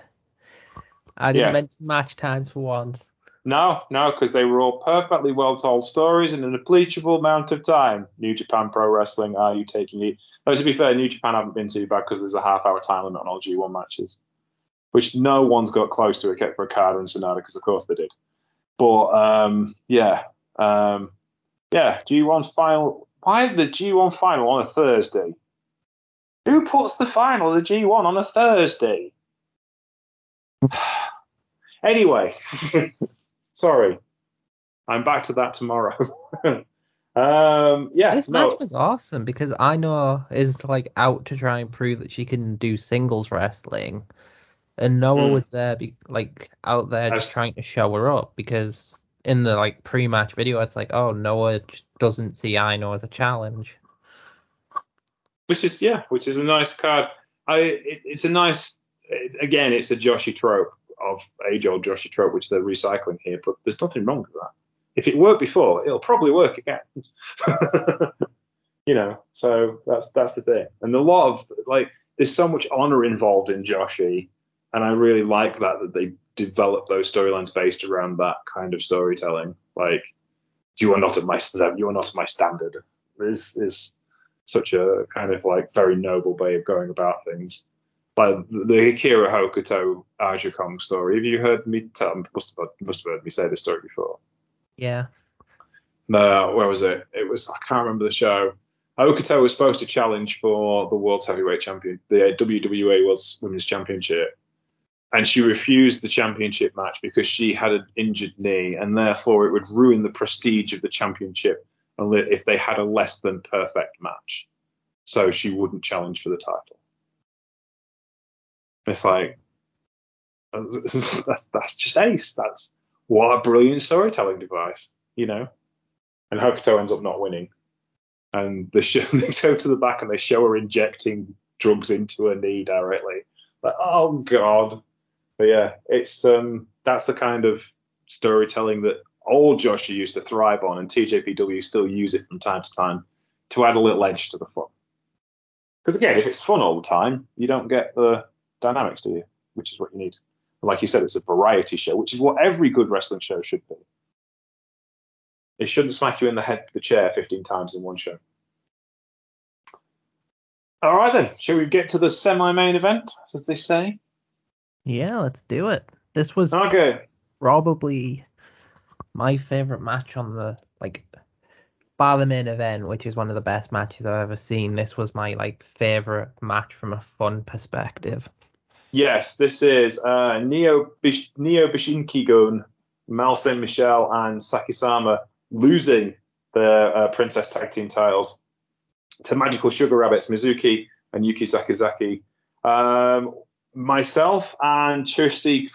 S3: I didn't
S2: Yes.
S3: mention match times for once.
S2: No, no, because they were all perfectly well told stories in an appreciable amount of time. New Japan Pro Wrestling, are you taking it? Though to be fair, New Japan haven't been too bad because there's a half hour time limit on all G1 matches, which no one's got close to except for Okada and SANADA because of course they did. But um, yeah, um, yeah, G1 final. Why the G1 final on a Thursday? Who puts the final the G1 on a Thursday? [SIGHS] anyway. [LAUGHS] Sorry. I'm back to that tomorrow. [LAUGHS] um, yeah,
S3: This
S2: no,
S3: match was awesome because I know is like out to try and prove that she can do singles wrestling, and Noah
S2: Mm.
S3: was there, be, like out there just trying to show her up because like out there just
S2: As-
S3: trying to show her up because in the like pre-match video it's like oh Noah doesn't see Aino as a challenge.
S2: which is yeah, which is a nice card. I it, it's a nice again, it's a Joshi trope of age old Joshi trope, which they're recycling here. But there's nothing wrong with that. If it worked before, it'll probably work again. [LAUGHS] you know, so that's that's the thing. And a lot of like, there's so much honor involved in Joshi, and I really like that that they develop those storylines based around that kind of storytelling. Like, you are not at my you are not my standard. Is is such a kind of like very noble way of going about things. Like the Akira Hokuto Aja Kong story. Have you heard me tell? Must have must have heard me say this story before.
S3: Yeah.
S2: No, where was it? It was I can't remember the show. Hokuto was supposed to challenge for the World's Heavyweight Champion, the WWA World's Women's Championship, and she refused the championship match because she had an injured knee, and therefore it would ruin the prestige of the championship if they had a less than perfect match. So she wouldn't challenge for the title. It's like that's that's just ace. That's what a brilliant storytelling device, you know. And Hokuto ends up not winning, and they, show, [LAUGHS] they go to the back and they show her injecting drugs into her knee directly. Like, oh god. But yeah, it's um that's the kind of storytelling that old Joshi used to thrive on, and TJPW still use it from time to time to add a little edge to the fun. Because again, if it's fun all the time, you don't get the dynamics, do you? Which is what you need. And like you said, it's a variety show, which is what every good wrestling show should be. It shouldn't smack you in the head with the chair 15 times in one show. All right then, shall we get to the semi-main event, as they say?
S3: Yeah, let's do it. This was
S2: Okay.
S3: probably my favorite match on the like bar the main event, which is one of the best matches I've ever seen. This was my like favorite match from a fun perspective.
S2: Yes, this is uh, Neo Bish- Neo Biishiki-gun, Mal Saint Michel, and Sakisama losing their uh, Princess Tag Team titles to Magical Sugar Rabbits Mizuki and Yuka Sakazaki. Um, myself and Chirsty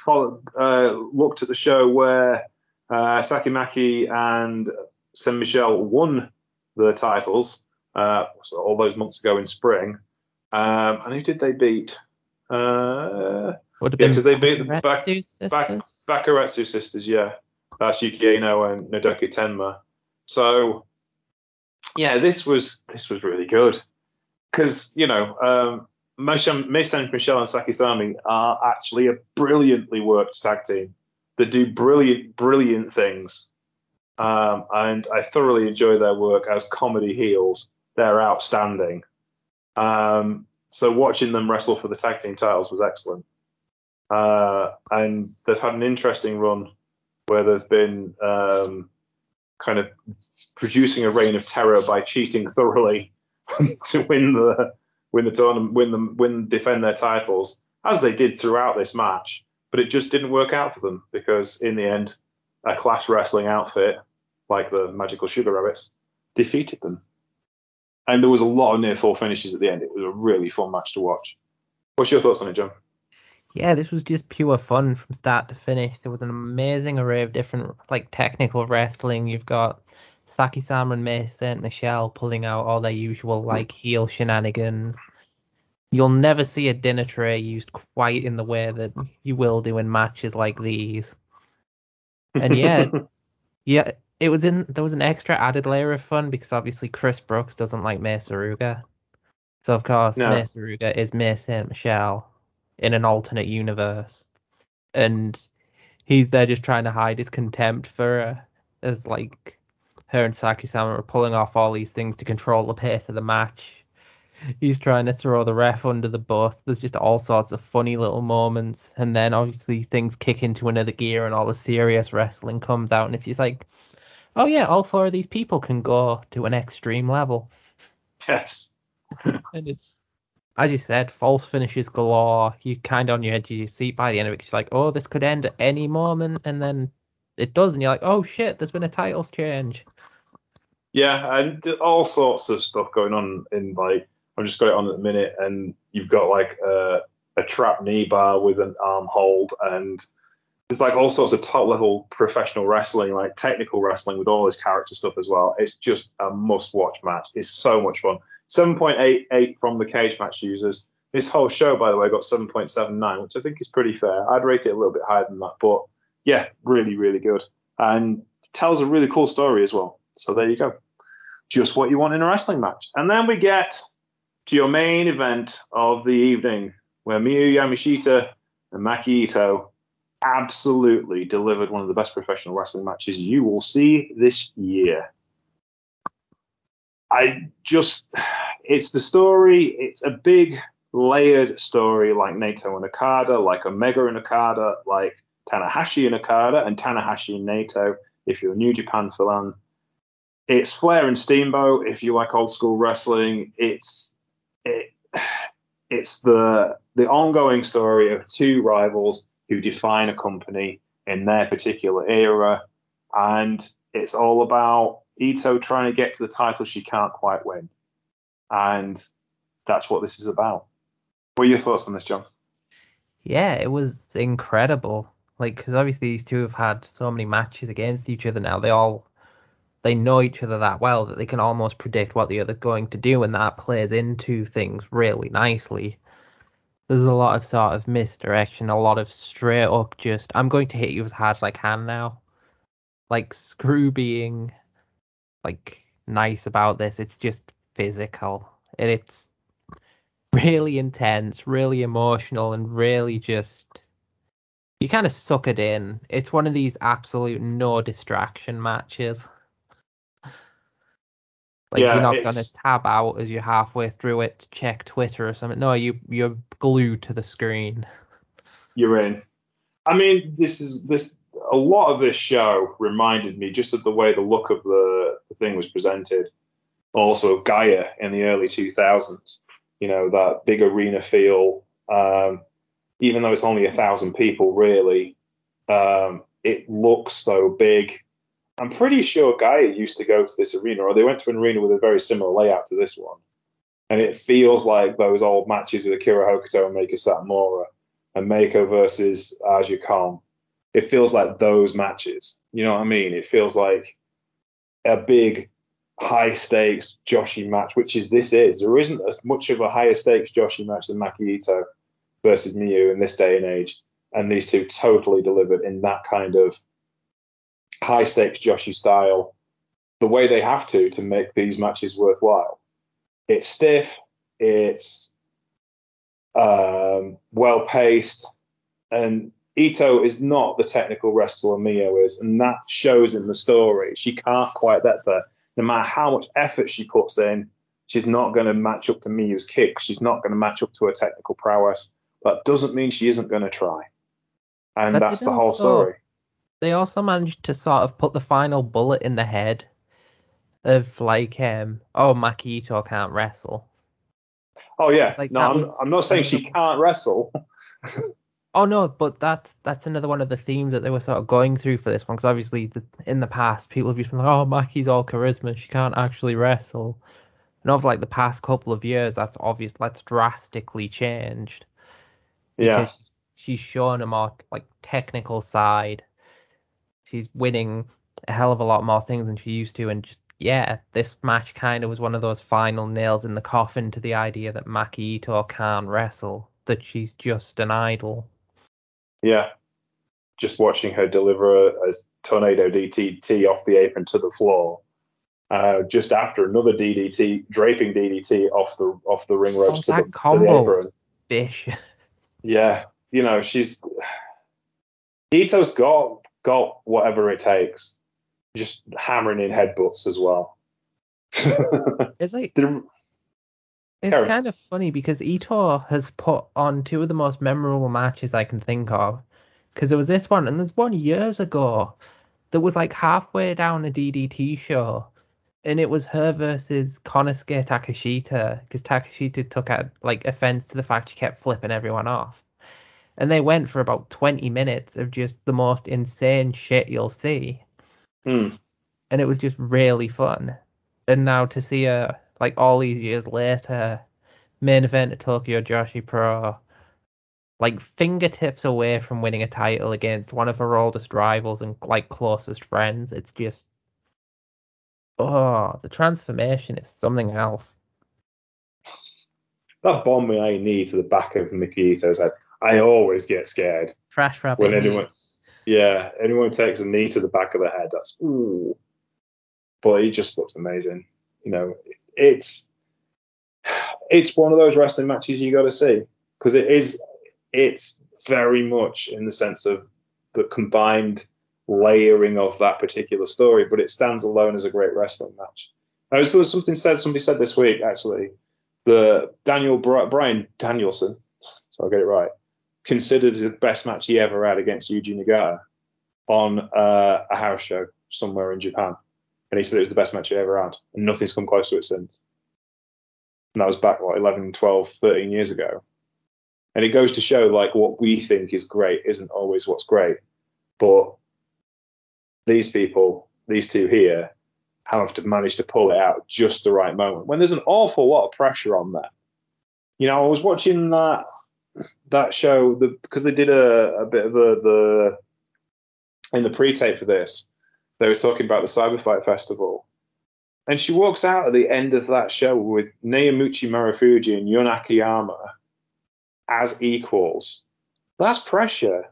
S2: uh, looked at the show where uh, Sakisama and Saint Michel won the titles uh, so all those months ago in spring. Um, and who did they beat? Uh, Yeah,
S3: been
S2: 'cause they beat the back-
S3: Bakuretsu sisters,
S2: yeah. That's Yuki Aino and Nodoka Tenma. So yeah, this was this was really good. Because, you know, um Mei Saint-Michel and Sakisama are actually a brilliantly worked tag team that do brilliant, brilliant things. Um, and I thoroughly enjoy their work as comedy heels. They're outstanding. Um, so watching them wrestle for the tag team titles was excellent. Uh, and they've had an interesting run where they've been um, kind of producing a reign of terror by cheating [LAUGHS] thoroughly [LAUGHS] to win the win the tournament, win them, win defend their titles as they did throughout this match. But it just didn't work out for them because in the end, a Clash Wrestling outfit like the Magical Sugar Rabbits defeated them. And there was a lot of near fall finishes at the end. It was a really fun match to watch. What's your thoughts on it, John?
S3: Yeah, this was just pure fun from start to finish. There was an amazing array of different like technical wrestling. You've got Saki Sama and Mei Saint-Michel pulling out all their usual mm. like heel shenanigans. You'll never see a dinner tray used quite in the way that you will do in matches like these. And yeah, [LAUGHS] Yeah, it was in there was an extra added layer of fun because obviously Chris Brookes doesn't like Mei Suruga. So of course
S2: No.
S3: Mei Suruga is Mei Saint-Michel in an alternate universe. And he's there just trying to hide his contempt for her as like her and Saki Sama are pulling off all these things to control the pace of the match. He's trying to throw the ref under the bus. There's just all sorts of funny little moments, and then obviously things kick into another gear, and all the serious wrestling comes out, and it's just like, oh yeah, all four of these people can go to an extreme level,
S2: yes. [LAUGHS]
S3: and it's as you said, false finishes galore. You kind of on your edge of your seat by the end of it. 'cause you're like, oh, this could end at any moment, and then it does, and you're like, oh shit, there's been a titles change.
S2: Yeah, and all sorts of stuff going on in like I've just got it on at the minute, and you've got like uh, a trap knee bar with an arm hold, and there's like all sorts of top level professional wrestling, like technical wrestling with all this character stuff as well. It's just a must watch match. It's so much fun. 7.88 from the cage match users. This whole show, by the way, got 7.79, which I think is pretty fair. I'd rate it a little bit higher than that, but yeah, really, really good. And tells a really cool story as well. So there you go. Just what you want in a wrestling match. And then we get to your main event of the evening, where Miyu Yamashita and Maki Ito absolutely delivered one of the best professional wrestling matches you will see this year. I just, it's the story, it's a big layered story like Naito and Okada, like Omega and Okada, like Tanahashi and Okada, and Tanahashi and Naito, if you're a New Japan fan. It's Flair and Steamboat, if you like old school wrestling. It's it, it's the the ongoing story of two rivals who define a company in their particular era, and it's all about Ito trying to get to the title she can't quite win, and that's what this is about. What are your thoughts on this, John?
S3: Yeah, it was incredible. Like, because obviously these two have had so many matches against each other now. They all they know each other that well that they can almost predict what the other's going to do, and that plays into things really nicely. There's a lot of sort of misdirection, a lot of straight up just I'm going to hit you as hard as I can now. Like screw being like nice about this. It's just physical. And it's really intense, really emotional, and really just you kind of suck it in. It's one of these absolute no distraction matches. Like
S2: Yeah,
S3: you're not gonna tab out as you're halfway through it to check Twitter or something. No, you you're glued to the screen.
S2: You're in. I mean, this is this. A lot of this show reminded me just of the way the look of the, the thing was presented. Also, of GAEA in the early 2000s. You know that big arena feel. Um, even though it's only a thousand people, really, um, it looks so big. I'm pretty sure GAEA used to go to this arena, or they went to an arena with a very similar layout to this one. And it feels like those old matches with Akira Hokuto and Meiko Satomura and Mako versus Aja Kong. It feels like those matches. You know what I mean? It feels like a big high stakes Joshi match, which is this is. There isn't as much of a higher stakes Joshi match than Maki Ito versus Miyu in this day and age. And these two totally delivered in that kind of high stakes Joshi style, the way they have to to make these matches worthwhile. It's stiff, it's um, well paced, and Ito is not the technical wrestler Mio is, and that shows in the story. She can't quite get there. No matter how much effort she puts in, she's not going to match up to Mio's kicks. She's not going to match up to her technical prowess. That doesn't mean she isn't going to try. And
S3: But
S2: that's the whole story.
S3: They also managed to sort of put the final bullet in the head of like um oh Makito can't wrestle.
S2: Oh yeah,
S3: Like,
S2: no, I'm,
S3: was-
S2: I'm not saying she can't wrestle.
S3: Oh no, but that's that's another one of the themes that they were sort of going through for this one because obviously the, in the past people have just been like, oh Maki's all charisma, she can't actually wrestle. And over like the past couple of years, that's obvious. That's drastically changed.
S2: Yeah,
S3: she's, she's shown a more like technical side. She's winning a hell of a lot more things than she used to, and just yeah, this match kind of was one of those final nails in the coffin to the idea that Maki Ito can't wrestle, that she's just an idol.
S2: yeah. Just watching her deliver a, a tornado DDT off the apron to the floor, uh, just after another DDT, draping DDT off the off the ring ropes
S3: Oh,
S2: to, the, to the apron.
S3: Bish.
S2: Yeah, you know she's [SIGHS] Ito's got got whatever it takes. Just hammering in headbutts as well. [LAUGHS]
S3: It's like It's
S2: Karen.
S3: kind of funny because Ito has put on two of the most memorable matches I can think of. Because there was this one, and there's one years ago that was like halfway down a DDT show, and it was her versus Konosuke Takeshita. Because Takeshita took a, like offense to the fact she kept flipping everyone off, and they went for about 20 minutes of just the most insane shit you'll see
S2: Hmm.
S3: and it was just really fun. And now to see her like all these years later, main event at Tokyo Joshi Pro, like fingertips away from winning a title against one of her oldest rivals and like closest friends. It's just oh, the transformation is something else.
S2: That bomb I knee to the back of Maki Ito's head. I always get scared
S3: Trash rabbit.
S2: when anyone, yeah, anyone takes a knee to the back of the head. That's ooh. But he just looks amazing. You know, it's it's one of those wrestling matches you got to see because it is it's very much in the sense of the combined layering of that particular story, but it stands alone as a great wrestling match. Now, there was something said somebody said this week actually the Daniel Bryan Danielson, so I'll get it right, considered the best match he ever had against Yuji Nagata on uh, a house show somewhere in Japan. And he said it was the best match he ever had. And nothing's come close to it since. And that was back, what, 11, 12, 13 years ago. And it goes to show, like, what we think is great isn't always what's great. But these people, these two here, have to manage to pull it out just the right moment when there's an awful lot of pressure on them. You know, I was watching that that show because the, they did a, a bit of a the in the pre-tape for this. They were talking about the Cyber Fight Festival, and she walks out at the end of that show with Naomichi Marufuji and Jun Akiyama as equals. That's pressure.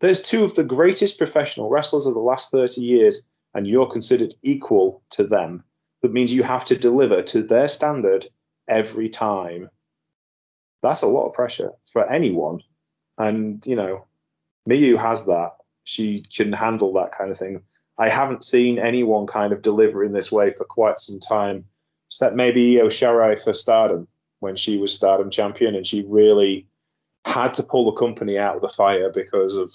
S2: There's two of the greatest professional wrestlers of the last 30 years and you're considered equal to them. That means you have to deliver to their standard every time. That's a lot of pressure for anyone. And, you know, Miyu has that. She can handle that kind of thing. I haven't seen anyone kind of deliver in this way for quite some time, except maybe Io Shirai for Stardom when she was Stardom champion and she really had to pull the company out of the fire because of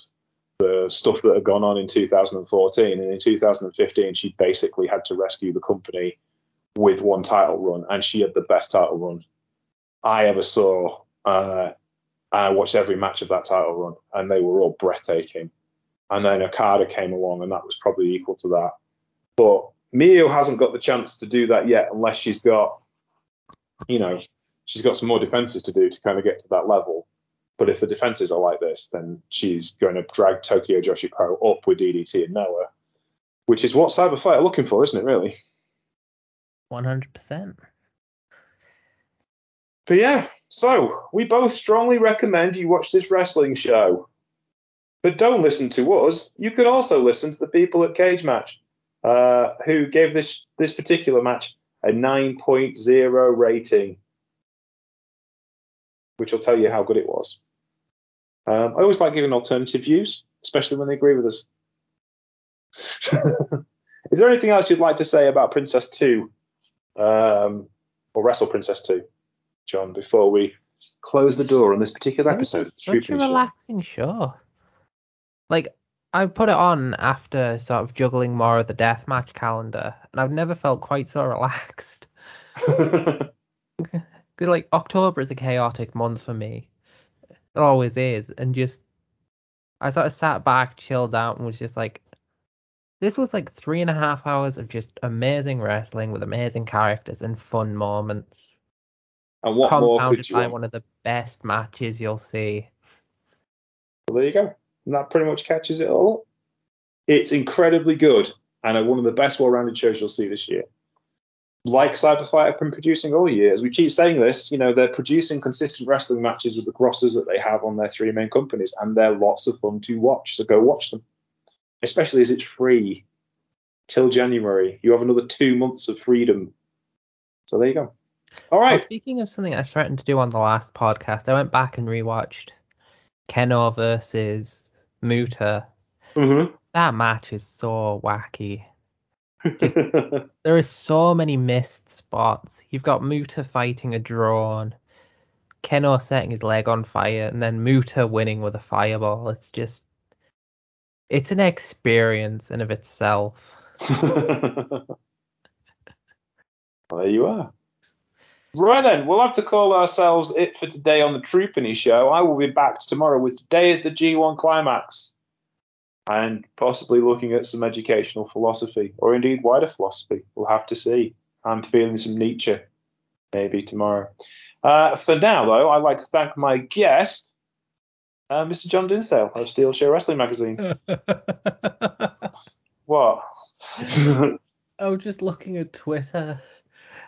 S2: the stuff that had gone on in 2014. And in 2015, she basically had to rescue the company with one title run, and she had the best title run I ever saw. Uh, I watched every match of that title run, and they were all breathtaking. And then Okada came along, and that was probably equal to that. But Mio hasn't got the chance to do that yet, unless she's got, you know, she's got some more defenses to do to kind of get to that level. But if the defenses are like this, then she's going to drag Tokyo Joshi Pro up with DDT and Noah, which is what Cyber Fight are looking for, isn't it, really?
S3: 100%.
S2: But yeah, so we both strongly recommend you watch this wrestling show. But don't listen to us. You can also listen to the people at Cage Match, uh, who gave this this particular match a 9.0 rating, which will tell you how good it was. Um, I always like giving alternative views, especially when they agree with us. [LAUGHS] Is there anything else you'd like to say about Princess 2 um, or Wrestle Princess 2, John, before we close the door on this particular episode?
S3: Such a relaxing show. Like, I put it on after sort of juggling more of the deathmatch calendar, and I've never felt quite so relaxed. [LAUGHS] like October is a chaotic month for me. It always is. And just, I sort of sat back, chilled out, and was just like, this was like three and a half hours of just amazing wrestling with amazing characters and fun moments.
S2: And what more could you
S3: by
S2: want?
S3: one of the best matches you'll see.
S2: Well, there you go. And that pretty much catches it all up. It's incredibly good and one of the best well-rounded shows you'll see this year like Cyberfight have been producing all year. As we keep saying this, you know, they're producing consistent wrestling matches with the rosters that they have on their three main companies, and they're lots of fun to watch. So go watch them, especially as it's free till January. You have another two months of freedom. So there you go. All right.
S3: Well, speaking of something I threatened to do on the last podcast, I went back and rewatched Kenoh versus Muta.
S2: Mm-hmm.
S3: That match is so wacky. Just, [LAUGHS] there are so many missed spots. You've got Muta fighting a drone, Kenoh setting his leg on fire, and then Muta winning with a fireball. It's just, it's an experience in of itself. [LAUGHS]
S2: there you are. Right then, we'll have to call ourselves it for today on the Truepenny Show. I will be back tomorrow with Today at the G1 Climax and possibly looking at some educational philosophy or indeed wider philosophy. We'll have to see. I'm feeling some Nietzsche maybe tomorrow. Uh, for now, though, I'd like to thank my guest, uh, Mr. John Dinsdale of Steel Chair Wrestling Magazine. [LAUGHS] what?
S3: I was just looking at Twitter.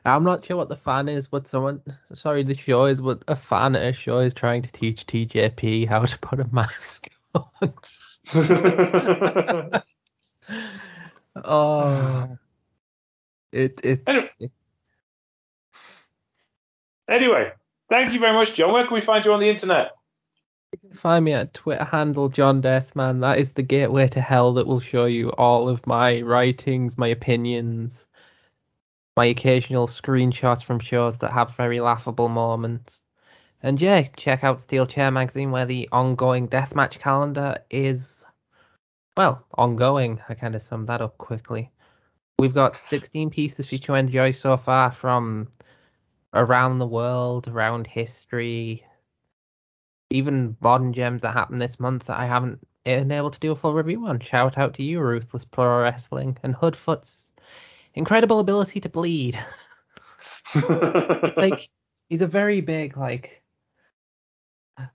S3: I'm not sure what the fan is, but someone, sorry, the show is, but a fan at a show is trying to teach TJP how to put a mask on. [LAUGHS] [SIGHS] oh, it it.
S2: Anyway. anyway, thank you very much, John. Where can we find you on the internet?
S3: You can find me at Twitter handle John Deathman. That is the gateway to hell that will show you all of my writings, my opinions, my occasional screenshots from shows that have very laughable moments. And yeah, check out Steel Chair magazine where the ongoing deathmatch calendar is well, ongoing. I kind of summed that up quickly. We've got 16 pieces for you to enjoy so far from around the world, around history, even modern gems that happened this month that I haven't been able to do a full review on. Shout out to you, Ruthless Pro Wrestling, and Hoodfoot's incredible ability to bleed. [LAUGHS] like [LAUGHS] he's a very big like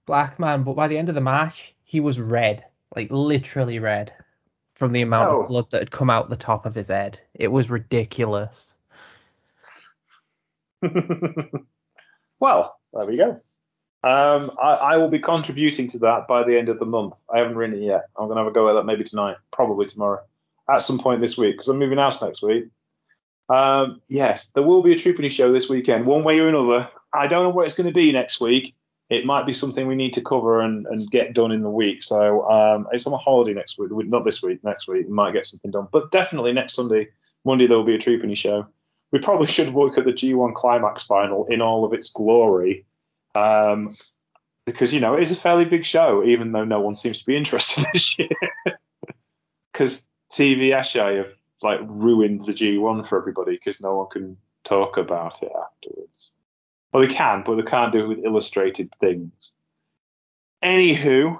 S3: black man, but by the end of the match, he was red, like literally red, from the amount
S2: Oh.
S3: of blood that had come out the top of his head. It was ridiculous. [LAUGHS]
S2: well, there we go. Um, I, I will be contributing to that by the end of the month. I haven't written it yet. I'm going to have a go at that maybe tonight, probably tomorrow, at some point this week, because I'm moving house next week. Um, yes, there will be a Truepenny show this weekend, one way or another. I don't know what it's going to be next week. It might be something we need to cover and, and get done in the week. So um, it's on a holiday next week, not this week, next week. We might get something done. But definitely next Sunday, Monday, there will be a Truepenny show. We probably should look at the G1 Climax final in all of its glory um, because you know it is a fairly big show, even though no one seems to be [LAUGHS] interested this year. Because TV Asahi have like ruined the G1 for everybody because no one can talk about it afterwards. Well, they can, but they can't do it with illustrated things. Anywho,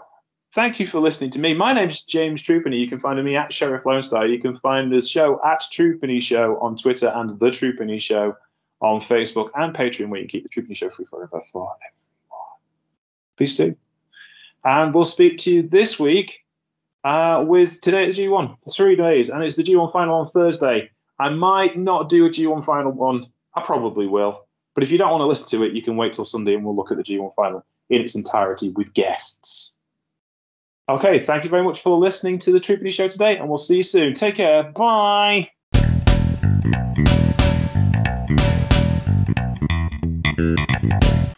S2: thank you for listening to me. My name is James Truepenny. You can find me at Sheriff Lone Star. You can find the show at Truepenny Show on Twitter and the Truepenny Show on Facebook and Patreon, where you can keep the Truepenny Show free forever for everyone. Please do. And we'll speak to you this week uh, with today at the G1 for three days, and it's the G1 final on Thursday. I might not do a G1 final one. I probably will. But if you don't want to listen to it, you can wait till Sunday and we'll look at the G1 final in its entirety with guests. Okay, thank you very much for listening to the Truepenny Show today, and we'll see you soon. Take care. Bye.